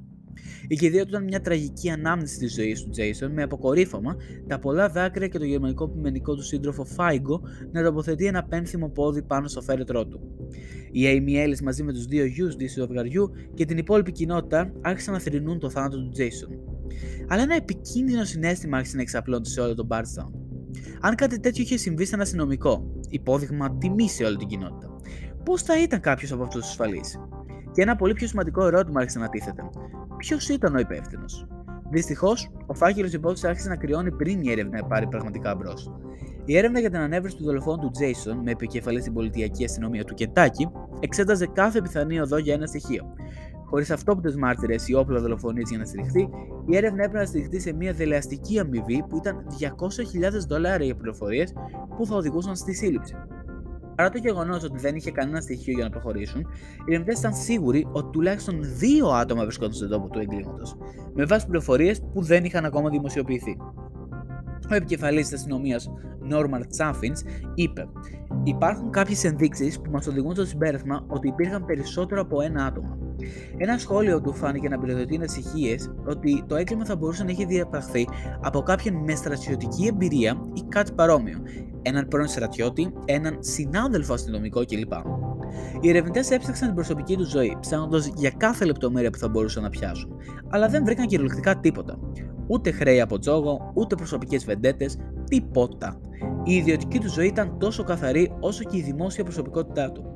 Η κηδεία του ήταν μια τραγική ανάμνηση της ζωής του Jason με αποκορύφωμα τα πολλά δάκρυα και το γερμανικό ποιμενικό του σύντροφο Φάιγκο να τοποθετεί ένα πένθυμο πόδι πάνω στο φέρετρό του. Η Amy Ellis μαζί με τους δύο γιους του ζευγαριού και την υπόλοιπη κοινότητα άρχισαν να θρυνούν το θάνατο του Jason. Αλλά ένα επικίνδυνο συνέστημα άρχισε να εξαπλώνεται σε όλο τον Bardstown. Αν κάτι τέτοιο είχε συμβεί σε ένα αστυνομικό, υπόδειγμα τιμή σε όλη την κοινότητα, πώς θα ήταν κάποιος από αυτούς τους ασφαλείς; Και ένα πολύ πιο σημαντικό ερώτημα άρχισε να τίθεται. Ποιος ήταν ο υπεύθυνος; Δυστυχώς, ο φάκελος υπόθεσης άρχισε να κρυώνει πριν η έρευνα πάρει πραγματικά μπρος. Η έρευνα για την ανέβρεση του δολοφόνου του Jason, με επικεφαλής στην πολιτιακή αστυνομία του Κεντάκη, εξέταζε κάθε πιθανή οδό για ένα στοιχείο. Χωρίς αυτόπτες μάρτυρες ή όπλα δολοφονία για να στηριχθεί, η έρευνα έπρεπε να στηριχθεί σε μια δελεαστική αμοιβή που ήταν 200.000 δολάρια για πληροφορίες που θα οδηγούσαν στη σύλληψη. Παρά το γεγονός ότι δεν είχε κανένα στοιχείο για να προχωρήσουν, οι ερευνητές ήταν σίγουροι ότι τουλάχιστον δύο άτομα βρισκόταν στον τόπο του εγκλήματος, με βάση πληροφορίες που δεν είχαν ακόμα δημοσιοποιηθεί. Ο επικεφαλής της αστυνομίας Norman Chaffins είπε «Υπάρχουν κάποιες ενδείξεις που μας οδηγούν στο συμπέρασμα ότι υπήρχαν περισσότερο από ένα άτομο. Ένα σχόλιο του φάνηκε να πυροδοτεί ανησυχίε ότι το έγκλημα θα μπορούσε να έχει διαπραχθεί από κάποιον με στρατιωτική εμπειρία ή κάτι παρόμοιο, έναν πρώην στρατιώτη, έναν συνάδελφο αστυνομικό κλπ. Οι ερευνητές έψαξαν την προσωπική τους ζωή, ψάχνοντας για κάθε λεπτομέρεια που θα μπορούσαν να πιάσουν, αλλά δεν βρήκαν κυριολεκτικά τίποτα. Ούτε χρέη από τζόγο, ούτε προσωπικές βεντέτες, τίποτα. Η ιδιωτική τους ζωή ήταν τόσο καθαρή όσο και η δημόσια προσωπικότητά του.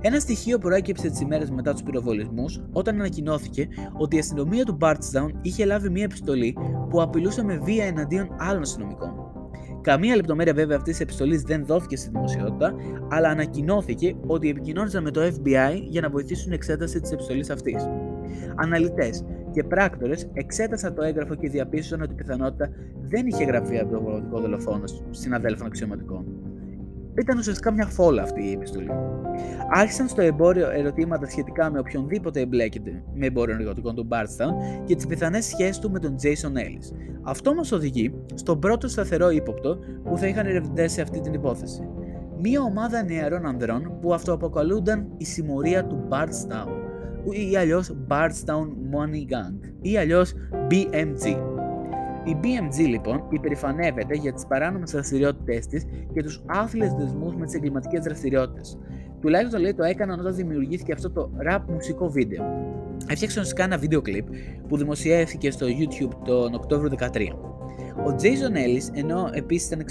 Ένα στοιχείο προέκυψε τις ημέρες μετά τους πυροβολισμούς όταν ανακοινώθηκε ότι η αστυνομία του Bardstown είχε λάβει μια επιστολή που απειλούσε με βία εναντίον άλλων αστυνομικών. Καμία λεπτομέρεια βέβαια αυτής της επιστολής δεν δόθηκε στη δημοσιότητα, αλλά ανακοινώθηκε ότι επικοινώνησαν με το FBI για να βοηθήσουν την εξέταση της επιστολής αυτής. Αναλυτές και πράκτορες εξέτασαν το έγγραφο και διαπίστωσαν ότι η πιθανότητα δεν είχε γραφεί από τον πραγματικό δολοφόνο συναδέλφων αξιωματικών. Ήταν ουσιαστικά μια φόλα αυτή η επιστολή. Άρχισαν στο εμπόριο ερωτήματα σχετικά με οποιονδήποτε εμπλέκεται με εμπόριο ναρκωτικών του Bardstown και τις πιθανές σχέσεις του με τον Jason Ellis. Αυτό μα οδηγεί στον πρώτο σταθερό ύποπτο που θα είχαν ερευνητές σε αυτή την υπόθεση. Μία ομάδα νεαρών ανδρών που αυτοαποκαλούνταν η συμμορία του Bardstown ή αλλιώς Bardstown Money Gang ή αλλιώς BMG. Η BMG λοιπόν υπερηφανεύεται για τις παράνομες δραστηριότητες της και τους άθλιες δεσμούς με τις εγκληματικές δραστηριότητες. Τουλάχιστον λέει το έκαναν όταν δημιουργήθηκε αυτό το rap μουσικό βίντεο. Έφτιαξαν ουσιαστικά ένα βίντεο κλιπ που δημοσιεύθηκε στο YouTube τον Οκτώβριο 13. Ο Jason Ellis, ενώ επίσης ήταν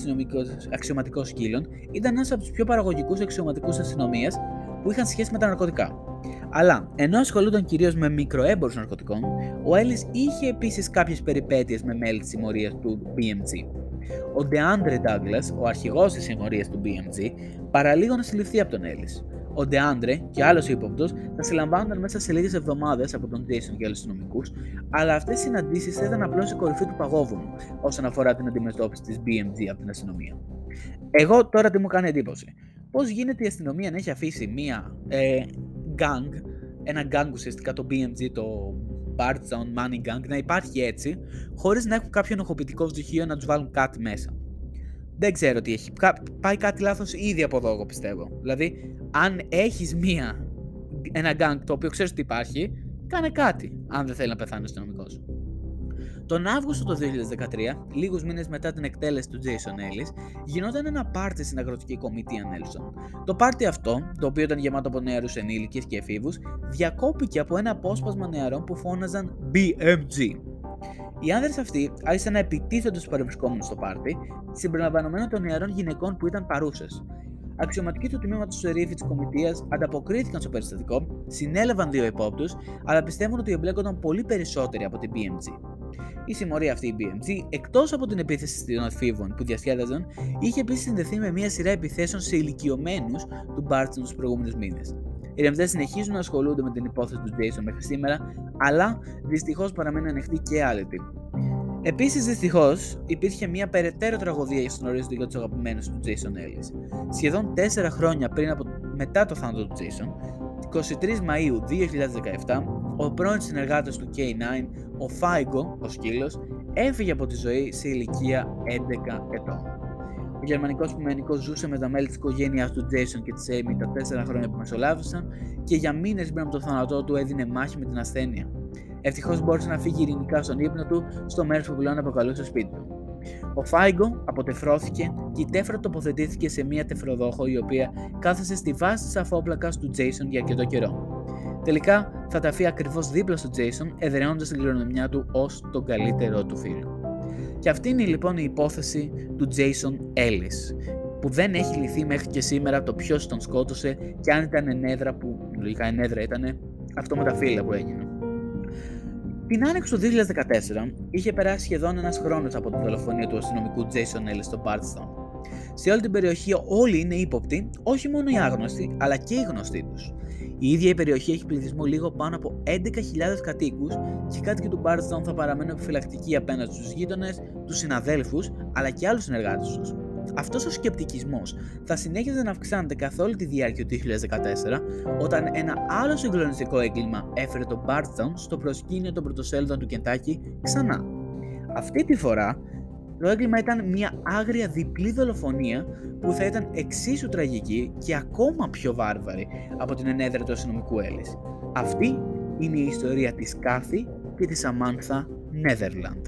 αξιωματικός σκύλων, ήταν ένας από τους πιο παραγωγικούς αξιωματικούς αστυνομίας που είχαν σχέση με τα ναρκωτικά. Αλλά ενώ ασχολούνταν κυρίως με μικροέμπορου ναρκωτικών, ο Έλλης είχε επίσης κάποιες περιπέτειες με μέλη της συμμορίας του BMG. Ο DeAndre Douglas, ο αρχηγός της συμμορίας του BMG, παραλίγο να συλληφθεί από τον Έλλης. Ο DeAndre και άλλος ύποπτος θα συλλαμβάνονταν μέσα σε λίγες εβδομάδες από τον Jason και άλλους αστυνομικούς, αλλά αυτές οι συναντήσεις θα ήταν απλώς η κορυφή του παγόβουνου όσον αφορά την αντιμετώπιση της BMG από την αστυνομία. Εγώ τώρα τι μου κάνει εντύπωση; Πώς γίνεται η αστυνομία να έχει αφήσει μία ε, gang, ένα gang ουσιαστικά το BMG, το Bardstown Money Gang, να υπάρχει έτσι, χωρίς να έχουν κάποιο ενοχοποιητικό στοιχείο να τους βάλουν κάτι μέσα. Δεν ξέρω τι έχει. Πάει κάτι λάθος ήδη από εδώ, εγώ πιστεύω. Δηλαδή, αν έχεις μία, ένα gang το οποίο ξέρεις ότι υπάρχει, κάνε κάτι, αν δεν θέλει να πεθάνει ο αστυνομικός. Τον Αύγουστο του 2013, λίγους μήνες μετά την εκτέλεση του Jason Ellis, γινόταν ένα πάρτι στην αγροτική κομιτεία Nelson. Το πάρτι αυτό, το οποίο ήταν γεμάτο από νεαρούς ενήλικες και εφήβους, διακόπηκε από ένα απόσπασμα νεαρών που φώναζαν BMG. Οι άνδρες αυτοί άρχισαν να επιτίθενται στους παρευρισκόμενους στο πάρτι, συμπεριλαμβανομένων των νεαρών γυναικών που ήταν παρούσες. Αξιωματικοί του τμήματος του Ερήφη της Κομιτείας ανταποκρίθηκαν στο περιστατικό, συνέλαβαν δύο υπόπτους, αλλά πιστεύουν ότι εμπλέκονταν πολύ περισσότεροι από την BMG. Η συμμορία αυτή η BMG, εκτός από την επίθεση των εφήβων που διασκέδαζαν, είχε επίσης συνδεθεί με μια σειρά επιθέσεων σε ηλικιωμένους του Μπάρτσον τους προηγούμενους μήνες. Οι ερευνητέ συνεχίζουν να ασχολούνται με την υπόθεση του Jason μέχρι σήμερα, αλλά δυστυχώς παραμένει ανοιχτή και άλλη Επίσης, δυστυχώς, υπήρχε μια περαιτέρω τραγωδία στον ορίζοντα για τους αγαπημένους του Jason Ellis. Σχεδόν 4 χρόνια πριν από μετά το θάνατο του Jason, 23 Μαου 2017, ο πρώην συνεργάτης του K9, ο Φάιγκο, ο σκύλος, έφυγε από τη ζωή σε ηλικία 11 ετών. Ο γερμανικός ποιμενικό ζούσε με τα μέλη της οικογένειά του Jason και της Amy τα 4 χρόνια που μεσολάβησαν και για μήνες πριν από το θάνατό του έδινε μάχη με την ασθένεια. Ευτυχώς μπόρεσε να φύγει ειρηνικά στον ύπνο του στο μέρος που πλέον αποκαλούσε σπίτι του. Ο Φάιγκο αποτεφρώθηκε και η τέφρα τοποθετήθηκε σε μια τεφροδόχο η οποία κάθεσε στη βάση της αφόπλακας του Jason για αρκετό καιρό. Τελικά θα τα αφήσει ακριβώς δίπλα στο Jason, εδραιώνοντας την κληρονομιά του ως τον καλύτερό του φίλο. Και αυτή είναι λοιπόν η υπόθεση του Jason Ellis, που δεν έχει λυθεί μέχρι και σήμερα το ποιος τον σκότωσε και αν ήταν ενέδρα, που λογικά ενέδρα ήταν αυτό με τα φύλλα που έγινε. Την άνοιξη του 2014 είχε περάσει σχεδόν ένας χρόνος από τη δολοφονία του αστυνομικού Jason Ellis στο Bardstown. Σε όλη την περιοχή όλοι είναι ύποπτοι, όχι μόνο οι άγνωστοι, αλλά και οι γνωστοί τους. Η ίδια η περιοχή έχει πληθυσμό λίγο πάνω από 11.000 κατοίκους και οι κάτοικοι του Bardstown θα παραμένουν επιφυλακτικοί απέναντι στους γείτονες, τους συναδέλφους αλλά και άλλους συνεργάτες τους. Αυτός ο σκεπτικισμός θα συνέχιζε να αυξάνεται καθ' όλη τη διάρκεια του 2014, όταν ένα άλλο συγκλονιστικό έγκλημα έφερε τον Bardstown στο προσκήνιο των πρωτοσέλιδων του Κεντάκι ξανά. Αυτή τη φορά το έγκλημα ήταν μια άγρια διπλή δολοφονία που θα ήταν εξίσου τραγική και ακόμα πιο βάρβαρη από την ενέδρα του αστυνομικού Έλλης. Αυτή είναι η ιστορία της Κάθη και της Αμάνθα Νέδερλαντ.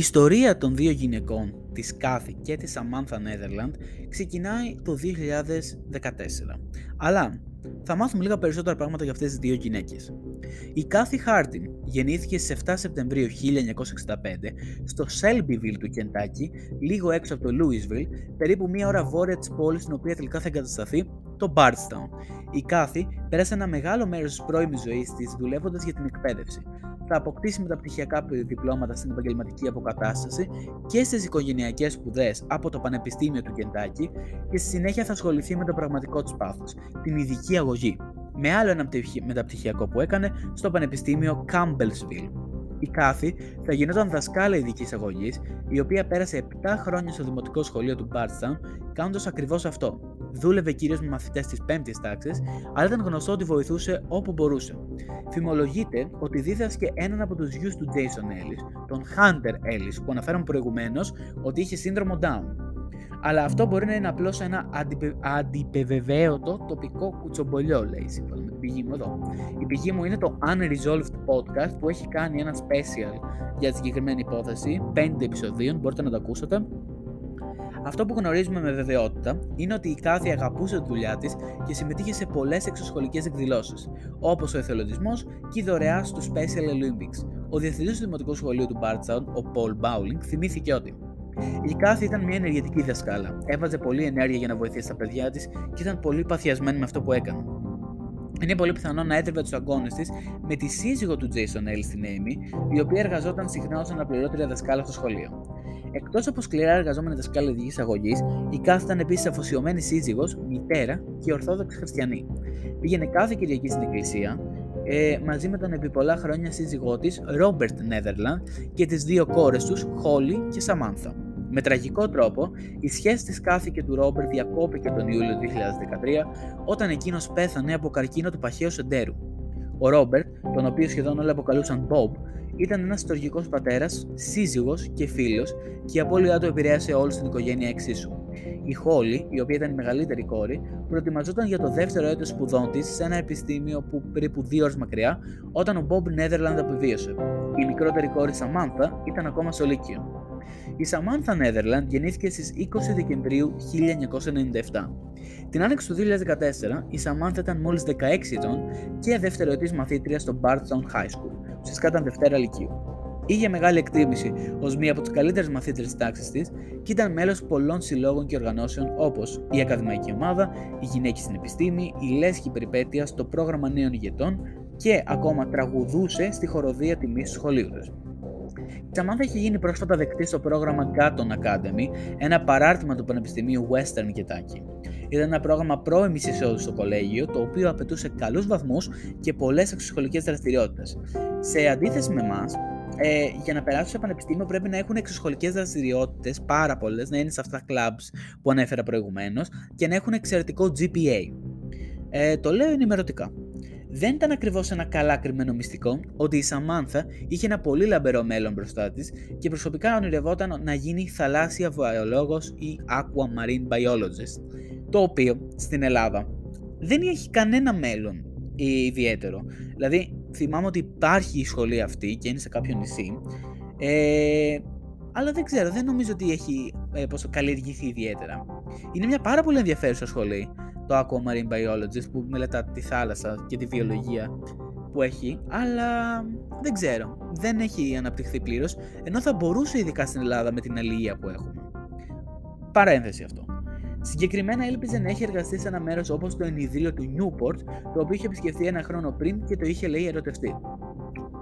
Ιστορία των δύο γυναικών, της Κάθη και της Samantha Netherland, ξεκινάει το 2014. Αλλά θα μάθουμε λίγα περισσότερα πράγματα για αυτές τις δύο γυναίκες. Η Κάθη Χάρτιν γεννήθηκε στις 7 Σεπτεμβρίου 1965 στο Shelbyville του Κεντάκι, λίγο έξω από το Louisville, περίπου μία ώρα βόρεια της πόλης στην οποία τελικά θα εγκατασταθεί το Bardstown. Η Κάθη πέρασε ένα μεγάλο μέρος της πρώιμης ζωής της δουλεύοντας για την εκπαίδευση θα αποκτήσει μεταπτυχιακά διπλώματα στην επαγγελματική αποκατάσταση και στις οικογενειακές σπουδές από το Πανεπιστήμιο του Κεντάκη και στη συνέχεια θα ασχοληθεί με το πραγματικό της πάθος, την ειδική αγωγή. με άλλο ένα πτυχι- μεταπτυχιακό που έκανε στο Πανεπιστήμιο Campbellsville. Η Κάθη θα γινόταν δασκάλα ειδικής αγωγής, η οποία πέρασε 7 χρόνια στο δημοτικό σχολείο του Bardstown, κάνοντας ακριβώς αυτό. Δούλευε κυρίως με μαθητές της 5η τάξης, αλλά ήταν γνωστό ότι βοηθούσε όπου μπορούσε. Φημολογείται ότι δίδασκε έναν από τους γιους του Jason Ellis, τον Hunter Ellis, που αναφέραμε προηγουμένως ότι είχε σύνδρομο Down. Αλλά αυτό μπορεί να είναι απλώς ένα αντιπε... αντιπεβεβαίωτο τοπικό κουτσομπολιό, λέει σύμφωνα με την πηγή μου εδώ. Η πηγή μου είναι το Unresolved Podcast που έχει κάνει ένα special για τη συγκεκριμένη υπόθεση, 5 επεισοδίων, μπορείτε να το ακούσετε. Αυτό που γνωρίζουμε με βεβαιότητα είναι ότι η Κάθη αγαπούσε τη δουλειά της και συμμετείχε σε πολλές εξωσχολικές εκδηλώσεις, όπως ο εθελοντισμός και η δωρεά του Special Olympics. Ο διευθυντής του Δημοτικού Σχολείου του Bardstown, ο Paul Bowling, θυμήθηκε ότι η Κάθη ήταν μια ενεργητική δασκάλα. Έβαζε πολλή ενέργεια για να βοηθήσει τα παιδιά της και ήταν πολύ παθιασμένη με αυτό που έκανε. Είναι πολύ πιθανό να έτρεβε τους αγώνες της με τη σύζυγο του Jason Ellis στην Amy, η οποία εργαζόταν συχνά ως αναπληρώτρια δασκάλα στο σχολείο. Εκτός από σκληρά εργαζόμενη δασκάλα ειδική αγωγή, η Κάθη ήταν επίσης αφοσιωμένη σύζυγος, μητέρα και ορθόδοξη χριστιανή. Πήγαινε κάθε Κυριακή στην εκκλησία, ε, μαζί με τον επί πολλά χρόνια σύζυγό της, Ρόμπερτ Νέδερλαντ και τις δύο κόρες τους, Χόλι και Σαμάνθα. Με τραγικό τρόπο, η σχέση της Κάθη και του Ρόμπερτ διακόπηκε τον Ιούλιο 2013 όταν εκείνος πέθανε από καρκίνο του παχαίου σεντέρου. Ο Ρόμπερτ, τον οποίο σχεδόν όλοι αποκαλούσαν Bob, ήταν ένας στοργικός πατέρας, σύζυγος και φίλος και η απώλειά του επηρέασε όλη την οικογένεια εξίσου. Η Χόλι, η οποία ήταν η μεγαλύτερη κόρη, προετοιμαζόταν για το δεύτερο έτος σπουδών της σε ένα επιστήμιο που περίπου δύο ώρες μακριά, όταν ο Bob Νέδερλαντ απεβίωσε. Η μικρότερη κόρη Σαμάνθα ήταν ακόμα στο Λύκειο. Η Σαμάνθα Νέδερλαντ γεννήθηκε στις 20 Δεκεμβρίου 1997. Την άνοιξη του 2014, η Σαμάνθα ήταν μόλις 16 ετών και δεύτεροετής μαθήτριας στο Bardstown High School, ουσιαστικά ήταν Δευτέρα Λυκείου. Είχε μεγάλη εκτίμηση ως μία από τις καλύτερες μαθήτρε της τάξης της και ήταν μέλος πολλών συλλόγων και οργανώσεων όπως η Ακαδημαϊκή Ομάδα, οι Γυναίκες στην Επιστήμη, η Λέσχη Περιπέτεια, το πρόγραμμα Νέων Ηγετών και ακόμα τραγουδούσε στη χοροδία τιμή του σχολείου του. Η Σαμάνθα είχε γίνει πρόσφατα δεκτή στο πρόγραμμα Gatton Academy, ένα παράρτημα του Πανεπιστημίου Western Kentucky. Ήταν ένα πρόγραμμα πρώιμης εισόδου στο κολέγιο, το οποίο απαιτούσε καλούς βαθμούς και πολλές εξωσχολικές δραστηριότητες. Σε αντίθεση με εμάς, ε, για να περάσουν σε πανεπιστήμιο πρέπει να έχουν εξωσχολικές δραστηριότητες, πάρα πολλές, να είναι σε αυτά τα clubs που ανέφερα προηγουμένως και να έχουν εξαιρετικό GPA. Ε, το λέω ενημερωτικά. Δεν ήταν ακριβώς ένα καλά κρυμμένο μυστικό ότι η Σαμάνθα είχε ένα πολύ λαμπερό μέλλον μπροστά της και προσωπικά ονειρευόταν να γίνει θαλάσσια βιολόγο ή aqua marine biologist. Το οποίο στην Ελλάδα δεν έχει κανένα μέλλον ιδιαίτερο. Δηλαδή, θυμάμαι ότι υπάρχει η σχολή αυτή και είναι σε κάποιο νησί. Ε, αλλά δεν ξέρω, δεν νομίζω ότι έχει ε, πόσο καλλιεργηθεί ιδιαίτερα. Είναι μια πάρα πολύ ενδιαφέρουσα σχολή, το Aqua Marine Biologist, που μελετά τη θάλασσα και τη βιολογία που έχει, αλλά δεν ξέρω, δεν έχει αναπτυχθεί πλήρως, ενώ θα μπορούσε ειδικά στην Ελλάδα με την αλληλεία που έχουμε. Παρένθεση αυτό. Συγκεκριμένα έλπιζε να έχει εργαστεί σε ένα μέρος όπως το ενιδρίο του Newport, το οποίο είχε επισκεφθεί ένα χρόνο πριν και το είχε λέει ερωτευτεί.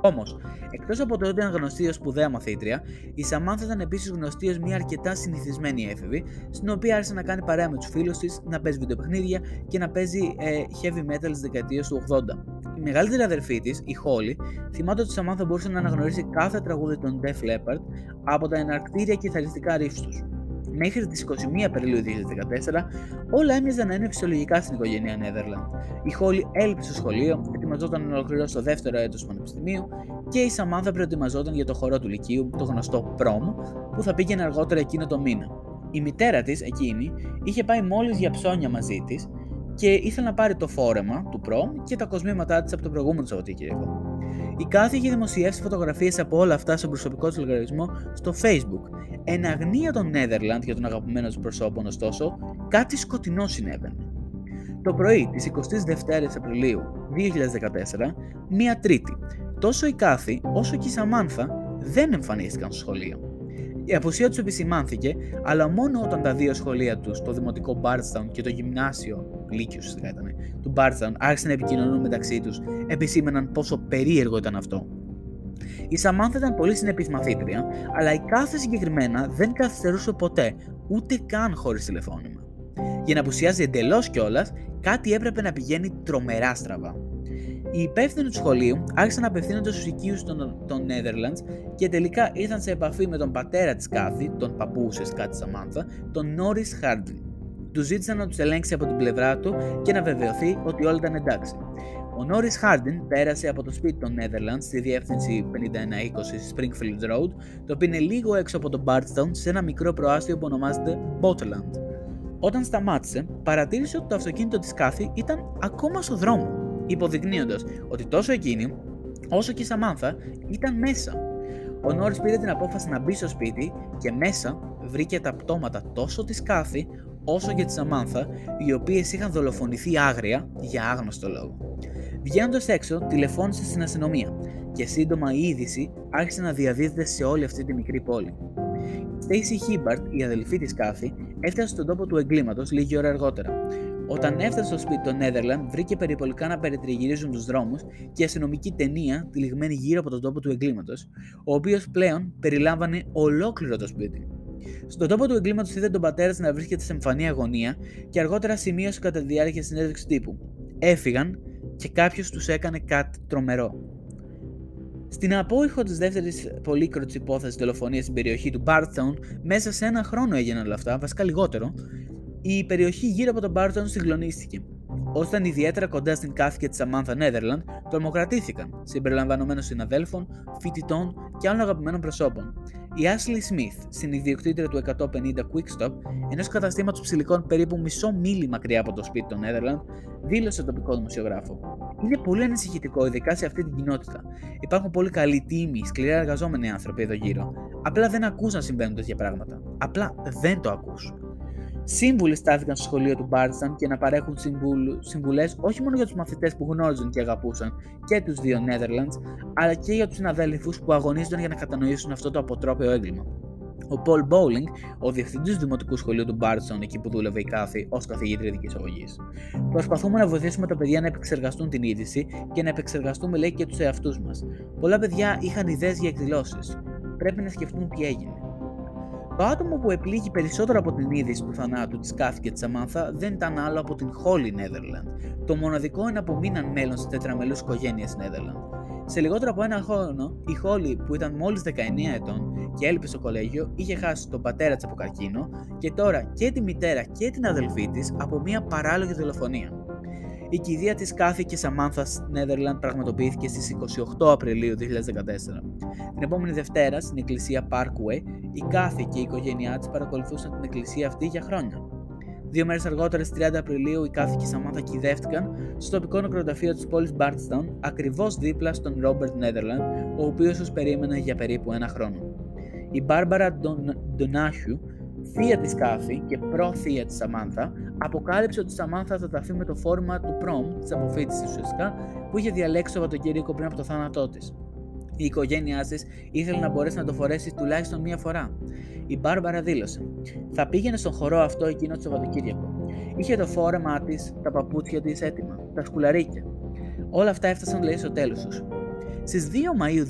Όμως, εκτός από το ότι ήταν γνωστή ως σπουδαία μαθήτρια, η Σαμάνθα ήταν επίσης γνωστή ως μια αρκετά συνηθισμένη έφηβη, στην οποία άρχισε να κάνει παρέα με τους φίλους της, να παίζει βιντεοπαιχνίδια και να παίζει ε, heavy metal στις δεκαετίες του 80. Η μεγαλύτερη αδερφή της, η Holly, θυμάται ότι η Σαμάνθα μπορούσε να αναγνωρίσει κάθε τραγούδι των Def Leppard από τα εναρκτήρια κιθαριστικά ρίφ τους. Μέχρι τις 21 Απριλίου 2014, όλα έμοιαζαν να είναι φυσιολογικά στην οικογένεια Νέδερλαντ. Η Χόλι έλειπε στο σχολείο, ετοιμαζόταν να ολοκληρώσει το δεύτερο έτος του Πανεπιστημίου και η Σαμάνθα προετοιμαζόταν για το χορό του Λυκείου, το γνωστό Prom, που θα πήγαινε αργότερα εκείνο το μήνα. Η μητέρα της, εκείνη, είχε πάει μόλις για ψώνια μαζί της και ήθελε να πάρει το φόρεμα του Prom και τα κοσμήματά της από το προηγούμενο Σαββατοκύριακο. Η κάθε είχε δημοσιεύσει φωτογραφίες από όλα αυτά στον προσωπικό του λογαριασμό στο Facebook. Εν αγνία των Netherlands για τον αγαπημένο του προσώπων, ωστόσο, κάτι σκοτεινό συνέβαινε. Το πρωί της 22η Απριλίου 2014, μία Τρίτη, τόσο η Κάθη όσο και η Σαμάνθα δεν εμφανίστηκαν στο σχολείο. Η απουσία τους επισημάνθηκε, αλλά μόνο όταν τα δύο σχολεία τους, το δημοτικό Bardstown και το γυμνάσιο, Λύκειος ουσιαστικά ήταν, του Bardstown, άρχισαν να επικοινωνούν μεταξύ τους, επισήμεναν πόσο περίεργο ήταν αυτό. Η Σαμάνθα ήταν πολύ συνεπή μαθήτρια, αλλά η κάθε συγκεκριμένα δεν καθυστερούσε ποτέ, ούτε καν χωρίς τηλεφώνημα. Για να απουσιάζει εντελώς κιόλας, κάτι έπρεπε να πηγαίνει τρομερά στραβά. Οι υπεύθυνοι του σχολείου άρχισαν να απευθύνονται στους οικείους των, των Netherlands και τελικά ήρθαν σε επαφή με τον πατέρα της Κάθη, τον παππού ουσιαστικά της Σαμάνθα, τον Νόρι Χάρντιν. Του ζήτησαν να τους ελέγξει από την πλευρά του και να βεβαιωθεί ότι όλα ήταν εντάξει. Ο Νόρι Χάρντιν πέρασε από το σπίτι των Netherlands στη διεύθυνση 5120 Springfield Road, το οποίο είναι λίγο έξω από το Bardstown σε ένα μικρό προάστιο που ονομάζεται Botland. Όταν σταμάτησε, παρατήρησε ότι το αυτοκίνητο της Κάθη ήταν ακόμα στο δρόμο, υποδεικνύοντας ότι τόσο εκείνη όσο και η Σαμάνθα ήταν μέσα. Ο Νόρι πήρε την απόφαση να μπει στο σπίτι και μέσα βρήκε τα πτώματα τόσο της Κάθη όσο και τη Σαμάνθα, οι οποίες είχαν δολοφονηθεί άγρια για άγνωστο λόγο. Βγαίνοντας έξω, τηλεφώνησε στην αστυνομία και σύντομα η είδηση άρχισε να διαδίδεται σε όλη αυτή τη μικρή πόλη. Στέισι Χίμπαρτ, η αδελφή της Κάθη, έφτασε στον τόπο του εγκλήματος λίγη ώρα αργότερα. Όταν έφτασε στο σπίτι των Νέδερλαντ, βρήκε περιπολικά να περιτριγυρίζουν τους δρόμους και αστυνομική ταινία τυλιγμένη γύρω από τον τόπο του εγκλήματος, ο οποίος πλέον περιλάμβανε ολόκληρο το σπίτι. Στον τόπο του εγκλήματος είδε τον πατέρα να βρίσκεται σε εμφανή αγωνία και αργότερα σημείωσε κατά τη διάρκεια συνέντευξης τύπου. Έφυγαν και κάποιος τους έκανε κάτι τρομερό. Στην απόϊχο της δεύτερης πολύκροτης υπόθεσης δολοφονίας στην περιοχή του Barthon, μέσα σε ένα χρόνο έγιναν όλα αυτά, βασικά λιγότερο, η περιοχή γύρω από τον Barthon συγκλονίστηκε. Όσοι ήταν ιδιαίτερα κοντά στην κάφη της Σαμάνθα Νέδερλαντ, τρομοκρατήθηκαν, συμπεριλαμβανομένων συναδέλφων, φοιτητών και άλλων αγαπημένων προσώπων. Η Ashley Smith, συνειδιοκτήτρια του 150 Quickstop, ενός καταστήματος ψηλικών περίπου μισό μίλι μακριά από το σπίτι των Νέδερλαντ, δήλωσε τοπικό δημοσιογράφο. Είναι πολύ ανησυχητικό, ειδικά σε αυτή την κοινότητα. Υπάρχουν πολύ καλοί τίμοι, σκληρά εργαζόμενοι άνθρωποι εδώ γύρω. Απλά δεν ακούς να συμβαίνουν τέτοια πράγματα. Απλά δεν το ακούς. Σύμβουλοι στάθηκαν στο σχολείο του Μπάρτσταν και να παρέχουν συμβουλές όχι μόνο για τους μαθητές που γνώριζαν και αγαπούσαν και τους δύο Netherlands, αλλά και για τους συναδέλφους που αγωνίζονταν για να κατανοήσουν αυτό το αποτρόπαιο έγκλημα. Ο Πολ Μπόουλινγκ, ο διευθυντής του Δημοτικού Σχολείου του Μπάρτσον, εκεί που δούλευε η Κάθη ως καθηγήτρια ειδική αγωγή. Προσπαθούμε να βοηθήσουμε τα παιδιά να επεξεργαστούν την είδηση και να επεξεργαστούμε, λέει, και τους εαυτούς μας. Πολλά παιδιά είχαν ιδέες για εκδηλώσεις. Πρέπει να σκεφτούν τι έγινε. Το άτομο που επλήγει περισσότερο από την είδηση του θανάτου της Κάθη και της Σαμάνθα δεν ήταν άλλο από την Holy Netherland, το μοναδικό εναπομείναν μέλος της τετραμελούς οικογένειας Netherland. Σε λιγότερο από ένα χρόνο, η Χόλι, που ήταν μόλις 19 ετών και έλειπε στο κολέγιο, είχε χάσει τον πατέρα της από καρκίνο και τώρα και τη μητέρα και την αδελφή της από μια παράλογη δολοφονία. Η κηδεία της Κάθη και Σαμάνθα Νέδερλαντ πραγματοποιήθηκε στις 28 Απριλίου 2014. Την επόμενη Δευτέρα, στην εκκλησία Parkway, η Κάθη και η οικογένειά της παρακολουθούσαν την εκκλησία αυτή για χρόνια. Δύο μέρες αργότερα, στις 30 Απριλίου, η Κάθη και η Σαμάνθα κυδεύτηκαν στο τοπικό νεκροταφείο της πόλης Μπάρτστον, ακριβώς δίπλα στον Ρόμπερτ Νέδερλαντ, ο οποίος τους περίμενε για περίπου ένα χρόνο. Η Μπάρμπαρα Ντονάχιου θεία της Κάθη και προ-θεία της Σαμάνθα, αποκάλυψε ότι η Σαμάνθα θα ταφεί με το φόρμα του προμ, της αποφύτησης ουσιαστικά, που είχε διαλέξει το Σαββατοκύριακο πριν από το θάνατό της. Η οικογένειά της ήθελε να μπορέσει να το φορέσει τουλάχιστον μία φορά. Η Μπάρμπαρα δήλωσε: Θα πήγαινε στον χορό αυτό εκείνο το Σαββατοκύριακο. Είχε το φόρεμά της, τα παπούτσια της έτοιμα, τα σκουλαρίκια. Όλα αυτά έφτασαν λέει στο τέλος τους. Στις 2 Μαου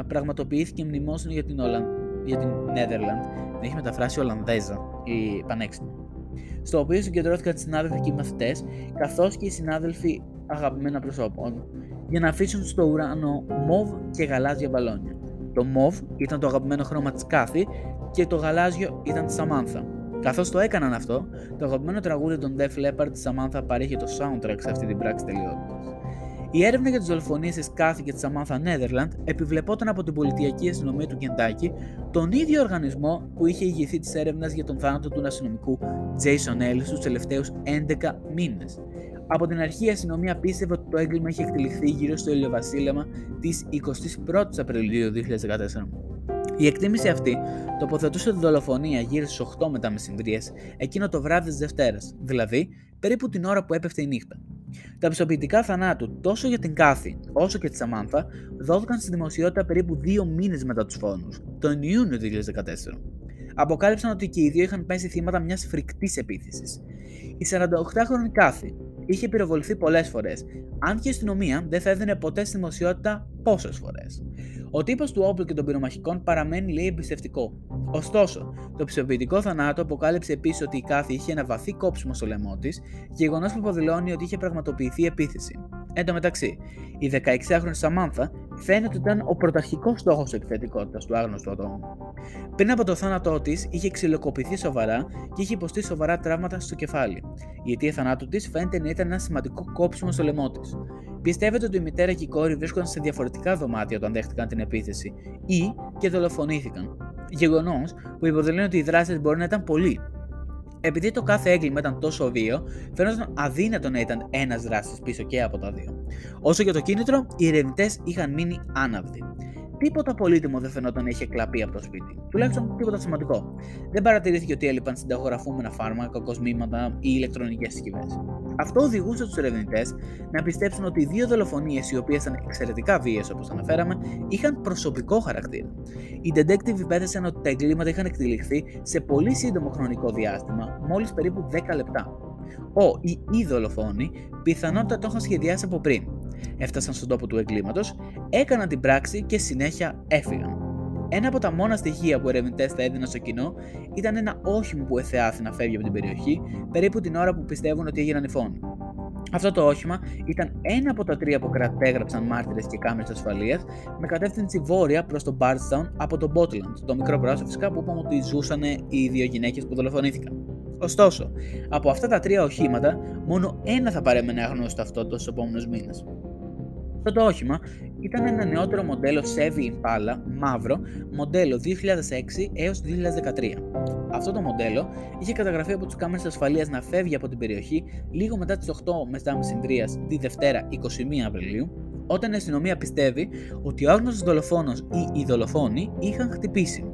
2014 πραγματοποιήθηκε μνημόσυνο για την, Ολαν... για την Netherland έχει μεταφράσει Ολλανδέζα, η πανέξυπνη. Στο οποίο συγκεντρώθηκαν οι συνάδελφοι και οι μαθητές, καθώς και οι συνάδελφοι αγαπημένα προσώπων, για να αφήσουν στο ουρανό μοβ και γαλάζια μπαλόνια. Το μοβ ήταν το αγαπημένο χρώμα της Κάθη και το γαλάζιο ήταν της Σαμάνθα. Καθώς το έκαναν αυτό, το αγαπημένο τραγούδι των Def Leppard της Σαμάνθα παρήχε το soundtrack σε αυτή την πράξη τελειότητα. Η έρευνα για τις δολοφονίες της Κάθη και της Σαμάνθα Νέδερλαντ επιβλεπόταν από την πολιτιακή αστυνομία του Κεντάκη, τον ίδιο οργανισμό που είχε ηγηθεί της έρευνας για τον θάνατο του αστυνομικού Jason Ellis τους τελευταίους 11 μήνες. Από την αρχή η αστυνομία πίστευε ότι το έγκλημα είχε εκτελεχθεί γύρω στο ηλιοβασίλεμα της 21η Απριλίου 2014. Η εκτίμηση αυτή τοποθετούσε τη δολοφονία γύρω στις 8 μετά μεσημβρίες εκείνο το βράδυ της Δευτέρας, δηλαδή περίπου την ώρα που έπεφτε η νύχτα. Τα πιστοποιητικά θανάτου τόσο για την Κάθη όσο και τη Σαμάνθα δόθηκαν στη δημοσιότητα περίπου δύο μήνες μετά τους φόνους, τον Ιούνιο 2014. Αποκάλυψαν ότι και οι δύο είχαν πέσει θύματα μιας φρικτής επίθεσης. Η 48χρονη Κάθη είχε πυροβοληθεί πολλές φορές, αν και η αστυνομία δεν θα έδινε ποτέ στη δημοσιότητα πόσες φορές. Ο τύπος του όπλου και των πυρομαχικών παραμένει λέει εμπιστευτικό. Ωστόσο, το πιστοποιητικό θανάτου αποκάλυψε επίσης ότι η κάθε είχε ένα βαθύ κόψιμο στο λαιμό της, γεγονός που υποδηλώνει ότι είχε πραγματοποιηθεί επίθεση. Εν τω μεταξύ, η 16χρονη Σαμάνθα φαίνεται ότι ήταν ο πρωταρχικός στόχος της επιθετικότητας του άγνωστου ατόμου. Πριν από το θάνατό της, είχε ξυλοκοπηθεί σοβαρά και είχε υποστεί σοβαρά τραύματα στο κεφάλι. Η αιτία θανάτου της φαίνεται να ήταν ένα σημαντικό κόψιμο στο λαιμό της. Πιστεύετε ότι η μητέρα και η κόρη βρίσκονταν σε διαφορετικά δωμάτια όταν δέχτηκαν την επίθεση ή και δολοφονήθηκαν; Γεγονός που υποδηλώνει ότι οι δράσει μπορεί να ήταν πολλοί. Επειδή το κάθε έγκλημα ήταν τόσο βίο, φαίνονταν αδύνατο να ήταν ένας δράστης πίσω και από τα δύο. Όσο για το κίνητρο, οι ερευνητές είχαν μείνει άναυδοι. Τίποτα πολύτιμο δεν φαινόταν να είχε κλαπεί από το σπίτι. Τουλάχιστον τίποτα σημαντικό. Δεν παρατηρήθηκε ότι έλειπαν συνταγογραφούμενα φάρμακα, κοσμήματα ή ηλεκτρονικές συσκευές. Αυτό οδηγούσε τους ερευνητές να πιστέψουν ότι οι δύο δολοφονίες, οι οποίες ήταν εξαιρετικά βίαιες όπως αναφέραμε, είχαν προσωπικό χαρακτήρα. Οι detective υπέθεσαν ότι τα εγκλήματα είχαν εκτελεχθεί σε πολύ σύντομο χρονικό διάστημα, μόλις περίπου 10 λεπτά. Ο ή οι δολοφόνοι πιθανότατα το είχαν σχεδιάσει από πριν. Έφτασαν στον τόπο του εγκλήματος, έκαναν την πράξη και συνέχεια έφυγαν. Ένα από τα μόνα στοιχεία που ερευνητές θα έδιναν στο κοινό ήταν ένα όχημα που εθεάθη να φεύγει από την περιοχή περίπου την ώρα που πιστεύουν ότι έγιναν οι φόνοι. Αυτό το όχημα ήταν ένα από τα τρία που κρατέγραψαν μάρτυρες και κάμερες ασφαλείας με κατεύθυνση βόρεια προς το Bardstown από το Botland, το μικρό πράσινο φυσικά που είπαμε ότι ζούσαν οι δύο γυναίκες που δολοφονήθηκαν. Ωστόσο, από αυτά τα τρία οχήματα, μόνο ένα θα παρέμενε αγνώστο αυτό του επόμενους μήνες. Αυτό το όχημα ήταν ένα νεότερο μοντέλο Chevy Impala μαύρο, μοντέλο 2006 έως 2013. Αυτό το μοντέλο είχε καταγραφεί από τους κάμερες ασφαλείας να φεύγει από την περιοχή λίγο μετά τις 8 μετά μεσημβρίας τη Δευτέρα 21 Απριλίου, όταν η αστυνομία πιστεύει ότι ο άγνωστος δολοφόνος ή οι δολοφόνοι είχαν χτυπήσει.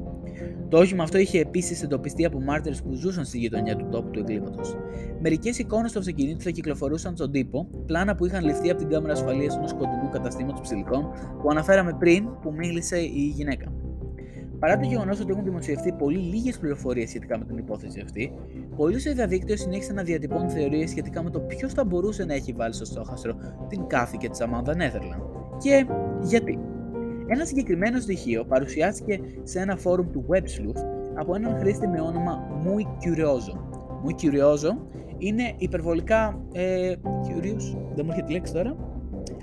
Το όχημα αυτό είχε επίσης εντοπιστεί από μάρτυρες που ζούσαν στη γειτονιά του τόπου του εγκλήματος. Μερικές εικόνες του αυτοκινήτου θα κυκλοφορούσαν στον τύπο, πλάνα που είχαν ληφθεί από την κάμερα ασφαλείας ενός κοντινού καταστήματος ψηλικών που αναφέραμε πριν που μίλησε η γυναίκα. Παρά το γεγονός ότι έχουν δημοσιευτεί πολύ λίγες πληροφορίες σχετικά με την υπόθεση αυτή, πολλοί στο διαδίκτυο συνέχισαν να διατυπώνουν θεωρίες σχετικά με το ποιος θα μπορούσε να έχει βάλει στο στόχαστρο την κάθε και της Αμάνδα Νέδερλαντ. Και γιατί; Ένα συγκεκριμένο στοιχείο παρουσιάστηκε σε ένα φόρουμ του Web Sleuth από έναν χρήστη με όνομα Muy Curioso. Muy Curioso είναι υπερβολικά ε, curious, δεν μου έρχεται τη λέξη τώρα,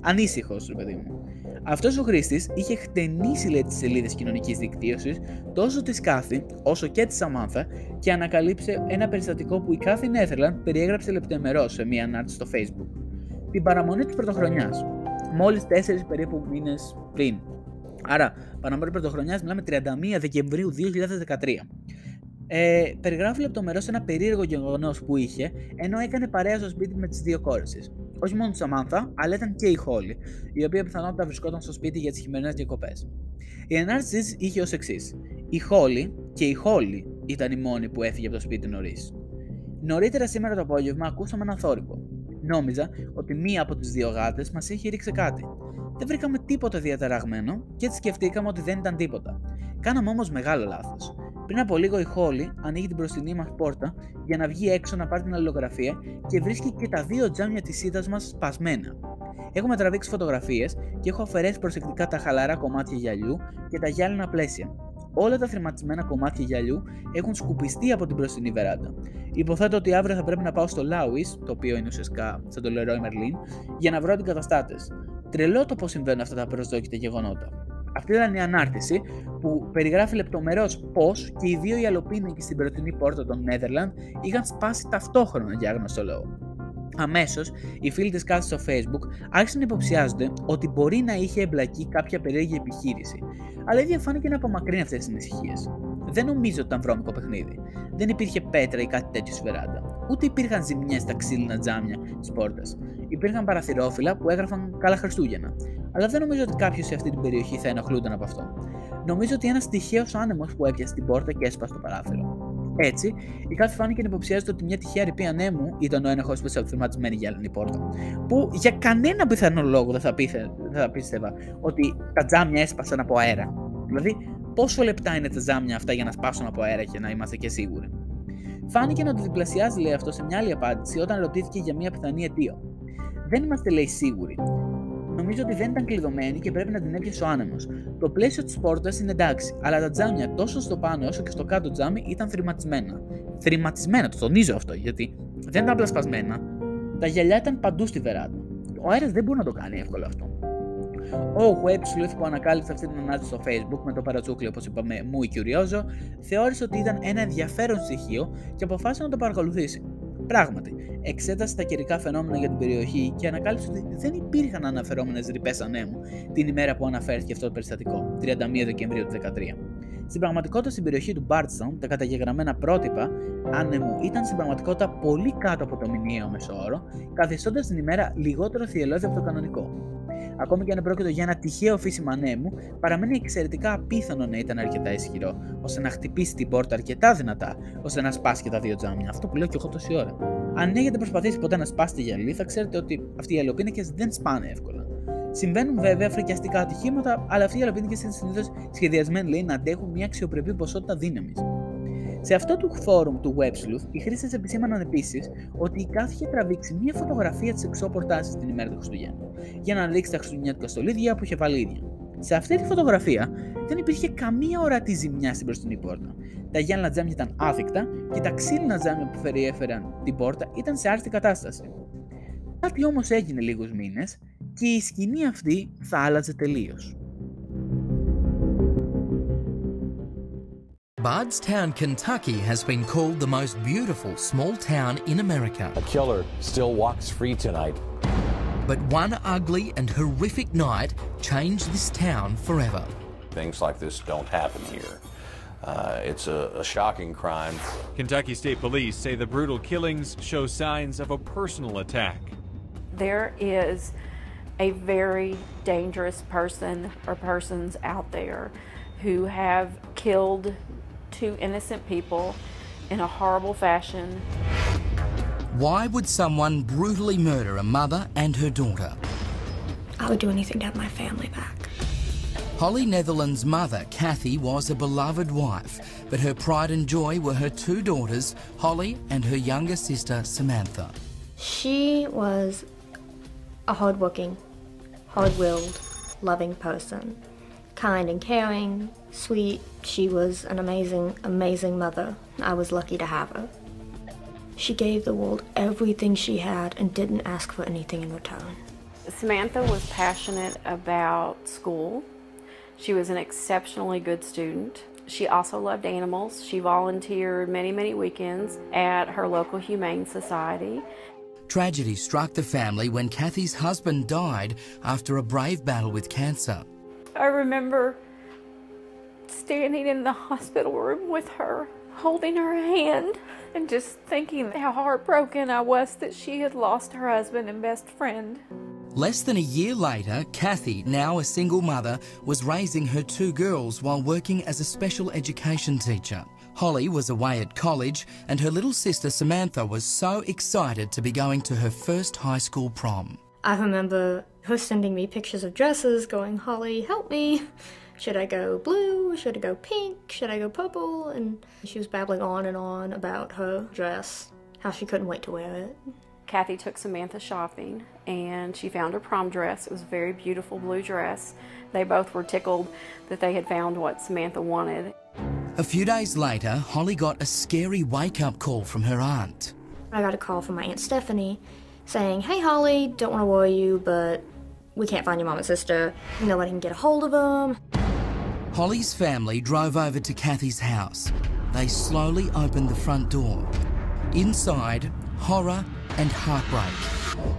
ανήσυχος, ρε παιδί μου. Αυτός ο χρήστης είχε χτενίσει λέει, τις σελίδες κοινωνικής δικτύωσης τόσο της Κάθη όσο και της Σαμάνθα και ανακαλύψε ένα περιστατικό που η Κάθη Νέθερλαντ περιέγραψε λεπτομερό σε μία ανάρτηση στο Facebook. Την παραμονή της πρωτοχρονιάς, μόλις 4 περίπου μήνες πριν. Άρα, παραμονή πρωτοχρονιάς μιλάμε 31 Δεκεμβρίου 2013. Ε, περιγράφει λεπτομερώς ένα περίεργο γεγονός που είχε ενώ έκανε παρέα στο σπίτι με τις δύο κόρες της. Όχι μόνο τη Σαμάνθα, αλλά ήταν και η Χόλη, η οποία πιθανότατα βρισκόταν στο σπίτι για τις χειμερινές διακοπές. Η ανάρτηση είχε ως εξής. Η Χόλη και η Χόλη ήταν η μόνη που έφυγε από το σπίτι νωρίς. Νωρίτερα σήμερα το απόγευμα ακούσαμε ένα θόρυβο. Νόμιζα ότι μία από τι δύο γάτες μας είχε ρίξει κάτι. Δεν βρήκαμε τίποτα διαταραγμένο και έτσι σκεφτήκαμε ότι δεν ήταν τίποτα. Κάναμε όμως μεγάλο λάθος. Πριν από λίγο η Χόλη ανοίγει την μπροστινή μας πόρτα για να βγει έξω να πάρει την αλληλογραφία και βρίσκει και τα δύο τζάμια της είδα μας σπασμένα. Έχουμε τραβήξει φωτογραφίες και έχω αφαιρέσει προσεκτικά τα χαλαρά κομμάτια γυαλιού και τα γυάλινα πλαίσια. Όλα τα θρηματισμένα κομμάτια γυαλιού έχουν σκουπιστεί από την μπροστινή βεράντα. Υποθέτω ότι αύριο θα πρέπει να πάω στο Λάουις, το οποίο είναι ουσιαστικά σαν το Leroy Merlin, για να βρω αντικαταστάτες. Τρελό το πώς συμβαίνουν αυτά τα προσδόκητα γεγονότα. Αυτή ήταν η ανάρτηση που περιγράφει λεπτομερώς πώς και οι δύο ιαλοπίνικοι στην πρωτινή πόρτα των Νέδερλαντ είχαν σπάσει ταυτόχρονα για άγνωστο λόγο. Αμέσως, οι φίλοι της κάθε στο Facebook άρχισαν να υποψιάζονται ότι μπορεί να είχε εμπλακεί κάποια περίεργη επιχείρηση, αλλά ήδη φάνηκε να απομακρύνει αυτές τις ανησυχίες. Δεν νομίζω ότι ήταν βρώμικο παιχνίδι. Δεν υπήρχε πέτρα ή κάτι τέτοιο στη βεράντα. Ούτε υπήρχαν ζημιές στα ξύλινα τζάμια της πόρτας. Υπήρχαν παραθυρόφυλλα που έγραφαν Καλά Χριστούγεννα. Αλλά δεν νομίζω ότι κάποιος σε αυτή την περιοχή θα ενοχλούνταν από αυτό. Νομίζω ότι ένας τυχαίος άνεμος που έπιασε την πόρτα και έσπασε το παράθυρο. Έτσι, η κάθε φάνηκε να υποψιάζεται ότι μια τυχαία ρηπή ανέμου ήταν ο ένοχος που σε αυθυματισμένη γυάλινη πόρτα. Που για κανένα πιθανό λόγο δεν θα, πίθε, δεν θα πίστευα ότι τα τζάμια έσπασαν από αέρα. Δηλαδή, πόσο λεπτά είναι τα τζάμια αυτά για να σπάσουν από αέρα και να είμαστε και σίγουροι. Φάνηκε να το διπλασιάζει, λέει αυτό, σε μια άλλη απάντηση όταν ρωτήθηκε για μια πιθανή αιτία. Δεν είμαστε, λέει, σίγουροι. Νομίζω ότι δεν ήταν κλειδωμένη και πρέπει να την έπιασε ο άνεμος. Το πλαίσιο της πόρτας είναι εντάξει, αλλά τα τζάμια τόσο στο πάνω όσο και στο κάτω τζάμι ήταν θρηματισμένα. Θρηματισμένα, το τονίζω αυτό, γιατί δεν ήταν απλά σπασμένα. Τα γυαλιά ήταν παντού στη βεράντα. Ο αέρας δεν μπορεί να το κάνει εύκολα αυτό. Ο Web Sleuth που ανακάλυψε αυτή την ανάρτηση στο Facebook με το παρατσούκλι, όπως είπαμε, μου η Curioso, θεώρησε ότι ήταν ένα ενδιαφέρον στοιχείο και αποφάσισε να το παρακολουθήσει. Πράγματι, εξέτασε τα καιρικά φαινόμενα για την περιοχή και ανακάλυψε ότι δεν υπήρχαν αναφερόμενες ρηπές ανέμου την ημέρα που αναφέρθηκε αυτό το περιστατικό, 31 Δεκεμβρίου του 2013. Στην πραγματικότητα, στην περιοχή του Bardstown, τα καταγεγραμμένα πρότυπα άνεμου ήταν στην πραγματικότητα πολύ κάτω από το μηνιαίο μεσόωρο, καθιστώντας την ημέρα λιγότερο θυελώδη από το κανονικό. Ακόμη και αν πρόκειται για ένα τυχαίο φύσιμα ανέμου, παραμένει εξαιρετικά απίθανο να ήταν αρκετά ισχυρό, ώστε να χτυπήσει την πόρτα αρκετά δυνατά, ώστε να σπάσει και τα δύο τζάμια. Αυτό που λέω και εγώ τόση ώρα. Αν έχετε προσπαθήσει ποτέ να σπάσετε γυαλί, θα ξέρετε ότι αυτοί οι αλλοπίνακε δεν σπάνε εύκολα. Συμβαίνουν βέβαια φρικιαστικά ατυχήματα, αλλά αυτοί οι αλλοπίνακε είναι συνήθως σχεδιασμένοι λέει, να αντέχουν μια αξιοπρεπή ποσότητα δύναμης. Σε αυτό το φόρουμ του WebSleuth, οι χρήστε επισήμαναν επίσης ότι η κάθε είχε τραβήξει μια φωτογραφία της εξώπορτά την ημέρα του Χριστουγέννου, για να αναδείξει τα χριστουγεννιάτικα στολίδια που είχε βάλει ίδια. Σε αυτή τη φωτογραφία δεν υπήρχε καμία ορατή ζημιά στην μπροστινή πόρτα. Τα γυάλινα τζάμια ήταν άθικτα και τα ξύλινα τζάμια που περιέφεραν την πόρτα ήταν σε άρρωστη κατάσταση. Κάτι όμως έγινε λίγους μήνες και η σκηνή αυτή θα άλλαζε τελείως. Bardstown, Kentucky has been called the most beautiful small town in America. A killer still walks free tonight. But one ugly and horrific night changed this town forever. Things like this don't happen here. Uh, it's a, a shocking crime. Kentucky State Police say the brutal killings show signs of a personal attack. There is a very dangerous person or persons out there who have killed two innocent people in a horrible fashion. Why would someone brutally murder a mother and her daughter? I would do anything to have my family back. Holly Netherland's mother, Kathy, was a beloved wife, but her pride and joy were her two daughters, Holly and her younger sister, Samantha. She was a hardworking, hard willed, loving person. Kind and caring, sweet. She was an amazing, amazing mother. I was lucky to have her. She gave the world everything she had and didn't ask for anything in return. Samantha was passionate about school. She was an exceptionally good student. She also loved animals. She volunteered many, many weekends at her local Humane Society. Tragedy struck the family when Kathy's husband died after a brave battle with cancer. I remember standing in the hospital room with her, holding her hand, and just thinking how heartbroken I was that she had lost her husband and best friend. Less than a year later, Kathy, now a single mother, was raising her two girls while working as a special education teacher. Holly was away at college, and her little sister Samantha was so excited to be going to her first high school prom. I remember her sending me pictures of dresses, going, Holly, help me. Should I go blue? Should I go pink? Should I go purple? And she was babbling on and on about her dress, how she couldn't wait to wear it. Kathy took Samantha shopping and she found her prom dress. It was a very beautiful blue dress. They both were tickled that they had found what Samantha wanted. A few days later, Holly got a scary wake up call from her aunt. I got a call from my Aunt Stephanie saying, Hey Holly, don't want to worry you, but we can't find your mom and sister. Nobody can get a hold of them. Holly's family drove over to Kathy's house. They slowly opened the front door. Inside, horror and heartbreak.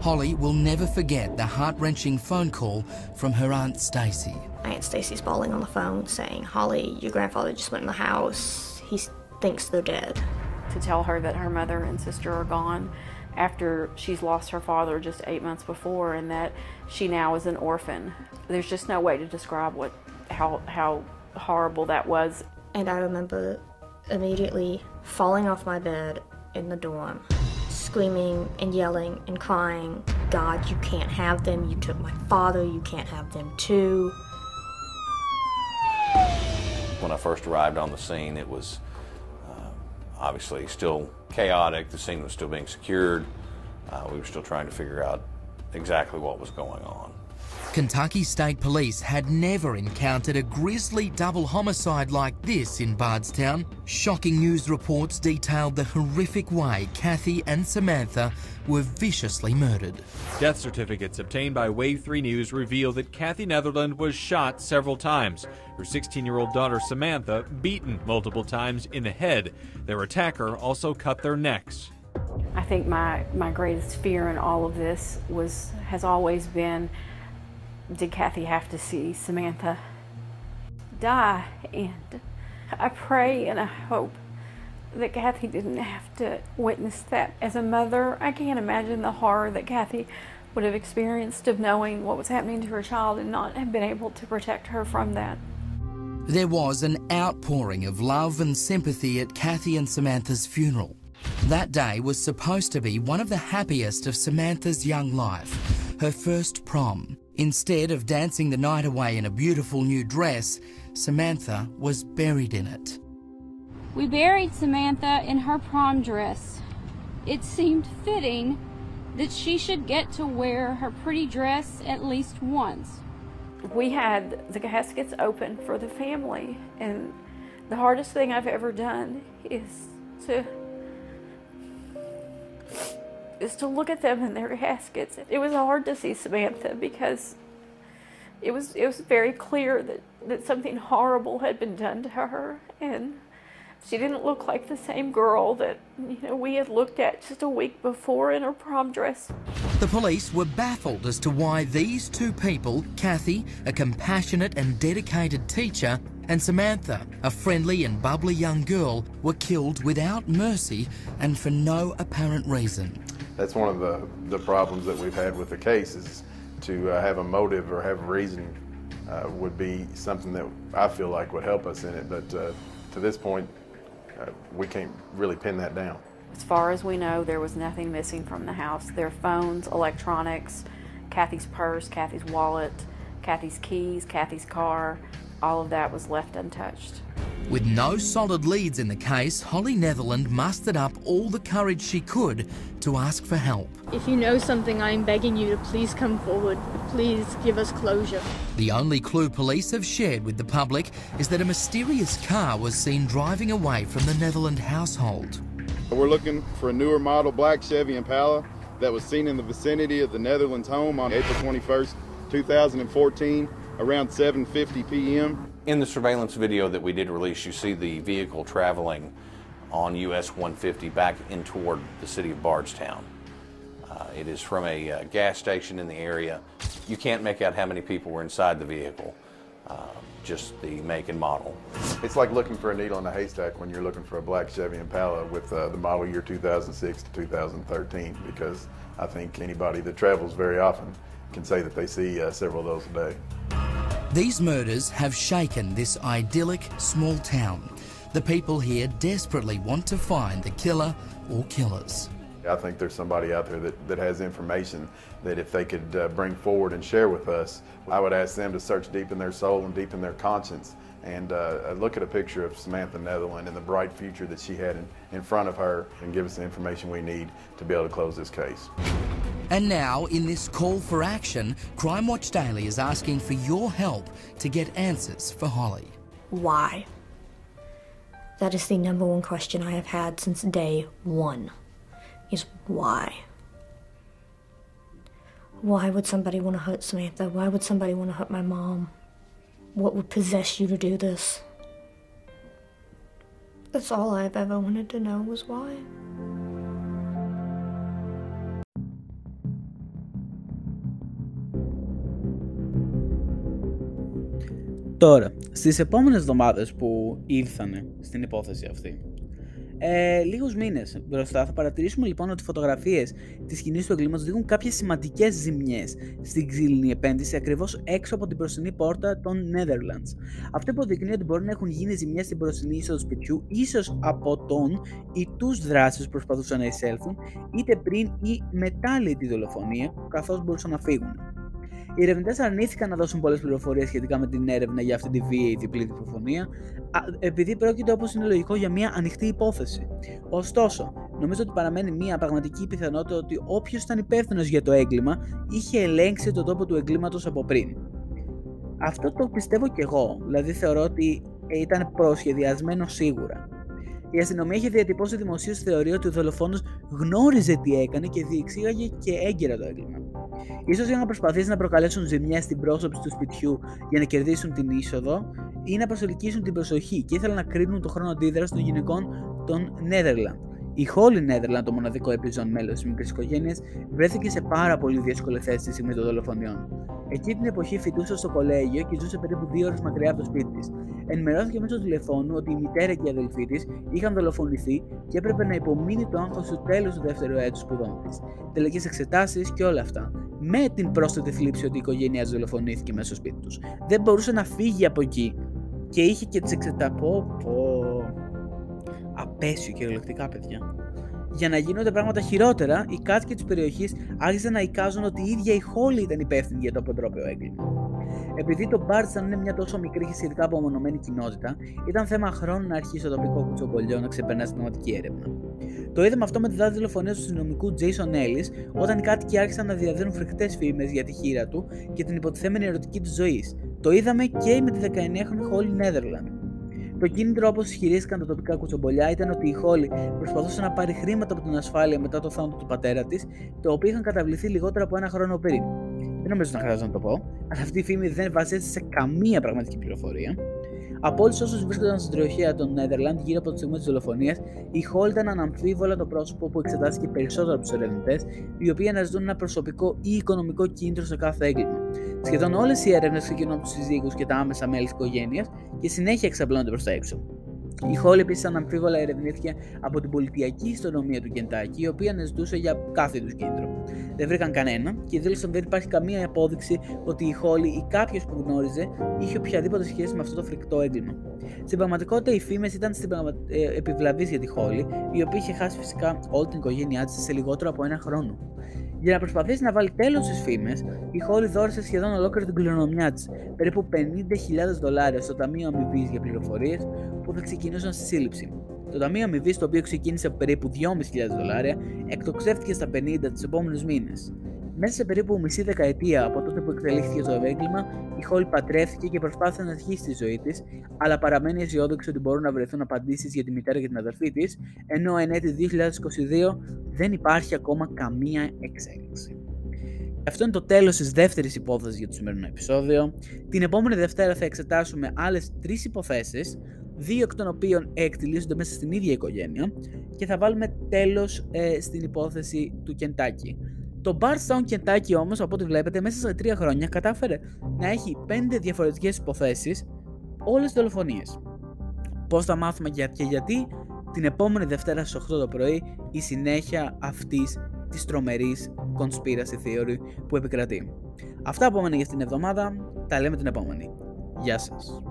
Holly will never forget the heart-wrenching phone call from her Aunt Stacy. Aunt Stacy's bawling on the phone saying, Holly, your grandfather just went in the house. He thinks they're dead. To tell her that her mother and sister are gone after she's lost her father just eight months before and that she now is an orphan. There's just no way to describe what how how horrible that was. And I remember immediately falling off my bed in the dorm, screaming and yelling and crying, God, you can't have them. You took my father. You can't have them too. When I first arrived on the scene, it was uh, obviously still chaotic. The scene was still being secured. Uh, we were still trying to figure out exactly what was going on. Kentucky State Police had never encountered a grisly double homicide like this in Bardstown. Shocking news reports detailed the horrific way Kathy and Samantha were viciously murdered. Death certificates obtained by Wave 3 News reveal that Kathy Netherland was shot several times. Her 16 year old daughter Samantha beaten multiple times in the head. Their attacker also cut their necks. I think my, my greatest fear in all of this was has always been did Kathy have to see Samantha die? And I pray and I hope that Kathy didn't have to witness that as a mother. I can't imagine the horror that Kathy would have experienced of knowing what was happening to her child and not have been able to protect her from that. There was an outpouring of love and sympathy at Kathy and Samantha's funeral. That day was supposed to be one of the happiest of Samantha's young life, her first prom. Instead of dancing the night away in a beautiful new dress, Samantha was buried in it. We buried Samantha in her prom dress. It seemed fitting that she should get to wear her pretty dress at least once. We had the caskets open for the family, and the hardest thing I've ever done is to is to look at them in their (laughs) caskets. It was hard to see Samantha because it was it was very clear that, that something horrible had been done to her and she didn't look like the same girl that you know we had looked at just a week before in her prom dress. The police were baffled as to why these two people, Kathy, a compassionate and dedicated teacher, and Samantha, a friendly and bubbly young girl, were killed without mercy and for no apparent reason. That's one of the, the problems that we've had with the case is to uh, have a motive or have a reason uh, would be something that I feel like would help us in it. But uh, to this point, uh, we can't really pin that down. As far as we know, there was nothing missing from the house. Their phones, electronics, Kathy's purse, Kathy's wallet, Kathy's keys, Kathy's car, all of that was left untouched. With no solid leads in the case, Holly Netherland mustered up all the courage she could to ask for help. If you know something, I am begging you to please come forward. Please give us closure. The only clue police have shared with the public is that a mysterious car was seen driving away from the Netherland household. We're looking for a newer model black Chevy Impala that was seen in the vicinity of the Netherlands home on April 21st, 2014, around 7:50 p.m. In the surveillance video that we did release, you see the vehicle traveling on US 150 back in toward the city of Bardstown. Uh, it is from a uh, gas station in the area. You can't make out how many people were inside the vehicle, uh, just the make and model. It's like looking for a needle in a haystack when you're looking for a black Chevy Impala with uh, the model year 2006 to 2013 because I think anybody that travels very often can say that they see uh, several of those a day. These murders have shaken this idyllic small town. The people here desperately want to find the killer or killers. I think there's somebody out there that, that has information that if they could uh, bring forward and share with us, I would ask them to search deep in their soul and deep in their conscience and uh, look at a picture of Samantha Netherland and the bright future that she had in, in front of her and give us the information we need to be able to close this case. And now, in this call for action, Crime Watch Daily is asking for your help to get answers for Holly. Why? That is the number one question I have had since day one. Is why? Why would somebody want to hurt Samantha? Why would somebody want to hurt my mom? What would possess you to do this? That's all I've ever wanted to know was why. Τώρα, στις επόμενες εβδομάδες που ήρθανε στην υπόθεση αυτή, ε, λίγους μήνες μπροστά θα παρατηρήσουμε λοιπόν ότι οι φωτογραφίες της σκηνής του εγκλήματος δείχνουν κάποιες σημαντικές ζημιές στην ξύλινη επένδυση ακριβώς έξω από την μπροστινή πόρτα των Netherlands. Αυτό υποδεικνύει ότι μπορεί να έχουν γίνει ζημιές στην μπροστινή είσοδο του σπιτιού, ίσως από τον ή τους δράσεις που προσπαθούσαν να εισέλθουν, είτε πριν ή μετά τη δολοφονία, καθώς μπορούσαν να φύγουν. Οι ερευνητές αρνήθηκαν να δώσουν πολλές πληροφορίες σχετικά με την έρευνα για αυτή τη βίαιη διπλή διπλοφωνία, επειδή πρόκειται όπως είναι λογικό για μια ανοιχτή υπόθεση. Ωστόσο, νομίζω ότι παραμένει μια πραγματική πιθανότητα ότι όποιος ήταν υπεύθυνος για το έγκλημα είχε ελέγξει τον τόπο του εγκλήματος από πριν. Αυτό το πιστεύω κι εγώ, δηλαδή θεωρώ ότι ήταν προσχεδιασμένο σίγουρα. Η αστυνομία είχε διατυπώσει δημοσίως θεωρία ότι ο δολοφόνος γνώριζε τι έκανε και διεξήγαγε και έγκαιρα το έγκλημα. Σω για να προσπαθήσει να προκαλέσουν ζημιά στην πρόσωψη του σπιτιού για να κερδίσουν την είσοδο ή να προσελκύσουν την προσοχή και ήθελαν να κρίνουν το χρόνο αντίδρασης των γυναικών των Νέδερλαντ. Η Χόλι Νέδερλαντ, το μοναδικό επιζών μέλος της μικρής οικογένειας, βρέθηκε σε πάρα πολύ δύσκολη θέση στη στιγμή των δολοφονιών. Εκεί την εποχή φοιτούσε στο κολέγιο και ζούσε περίπου δύο ώρες μακριά από το σπίτι της. Ενημερώθηκε μέσω τηλεφώνου ότι η μητέρα και η αδελφή της είχαν δολοφονηθεί και έπρεπε να υπομείνει το άγχος του τέλους του δεύτερου έτους σπουδών της. Τελικές εξετάσεις και όλα αυτά. Με την πρόσθετη θλίψη ότι η οικογένειά της δολοφονήθηκε μέσα στο σπίτι τους. Δεν μπορούσε να φύγει από εκεί και είχε και τις εξετάσει. Πω, πω. Απέσιο κυριολεκτικά, παιδιά. Για να γίνονται πράγματα χειρότερα, οι κάτοικοι της περιοχής άρχισαν να εικάζουν ότι η ίδια η Χόλη ήταν υπεύθυνη για το αποτρόπαιο έγκλημα. Επειδή το Μπάρτσταν είναι μια τόσο μικρή και σχετικά απομονωμένη κοινότητα, ήταν θέμα χρόνου να αρχίσει το τοπικό κουτσομπολιό να ξεπερνά στην θεματική έρευνα. Το είδαμε αυτό με τη δάση δολοφονία του αστυνομικού Jason Ellis, όταν οι κάτοικοι άρχισαν να διαδίνουν φρικτές φήμες για τη χείρα του και την υποτιθέμενη ερωτική της ζωής. Το είδαμε και με τη 19χρονη Holly Netherland. Το κίνητρο, όπω ισχυρίστηκαν τα τοπικά κουτσομπολιά, ήταν ότι η Χόλη προσπαθούσε να πάρει χρήματα από την ασφάλεια μετά το θάνατο του πατέρα της, το οποίο είχαν καταβληθεί λιγότερο από ένα χρόνο πριν. Δεν νομίζω να χρειάζεται να το πω, αλλά αυτή η φήμη δεν βασίζεται σε καμία πραγματική πληροφορία. Από όλους όσους βρίσκονταν στην τροχέα των Νέδερλαντ γύρω από το σημείο της δολοφονίας, η Χόλ ήταν αναμφίβολα το πρόσωπο που εξετάστηκε περισσότερο από τους ερευνητές, οι οποίοι αναζητούν ένα προσωπικό ή οικονομικό κίνητρο σε κάθε έγκλημα. Σχεδόν όλες οι έρευνες ξεκινούν από τους συζύγους και τα άμεσα μέλη της οικογένειας και συνέχεια εξαπλώνονται προς τα έξω. Η Χόλ επίσης αναμφίβολα ερευνήθηκε από την πολιτιακή ιστονομία του Κεντάκη, η οποία αναζητούσε για κάθε είδου κίνητρο. Δεν βρήκαν κανένα και δήλωσαν ότι δεν υπάρχει καμία απόδειξη ότι η Χόλη ή κάποιος που γνώριζε είχε οποιαδήποτε σχέση με αυτό το φρικτό έγκλημα. Στην πραγματικότητα, οι φήμες ήταν στην πραγμα... ε, επιβλαβείς για τη Χόλη, η οποία είχε χάσει φυσικά όλη την οικογένειά της σε λιγότερο από ένα χρόνο. Για να προσπαθήσει να βάλει τέλος στις φήμες, η Χόλη δόρισε σχεδόν ολόκληρη την κληρονομιά της, περίπου 50.000 δολάρια στο Ταμείο Αμοιβής για πληροφορίες που θα ξεκινούσαν στη σύλληψη. Το Ταμείο Αμοιβής, το οποίο ξεκίνησε από περίπου 2.500 δολάρια, εκτοξεύτηκε στα 50 του επόμενου μήνες. Μέσα σε περίπου μισή δεκαετία από τότε που εκτελήθηκε το έγκλημα, η Χόλ πατρεύτηκε και προσπάθησε να αρχίσει τη ζωή της, αλλά παραμένει αισιόδοξη ότι μπορούν να βρεθούν απαντήσεις για τη μητέρα και την αδερφή της, ενώ εν έτη 2022 δεν υπάρχει ακόμα καμία εξέλιξη. Αυτό είναι το τέλος της δεύτερης υπόθεσης για το σημερινό επεισόδιο. Την επόμενη Δευτέρα θα εξετάσουμε άλλες τρεις υποθέσεις, δύο εκ των οποίων εκτελήσονται μέσα στην ίδια οικογένεια και θα βάλουμε τέλος ε, στην υπόθεση του Κεντάκη. Το Bardstown Kentucky όμως, από ό,τι βλέπετε, μέσα σε τρία χρόνια κατάφερε να έχει πέντε διαφορετικές υποθέσεις, όλες τις δολοφονίες. Πώς θα μάθουμε και γιατί, την επόμενη Δευτέρα στις 8 το πρωί, η συνέχεια αυτής της τρομερής conspiracy theory που επικρατεί. Αυτά από μένα για την εβδομάδα, τα λέμε την επόμενη. Γεια σας.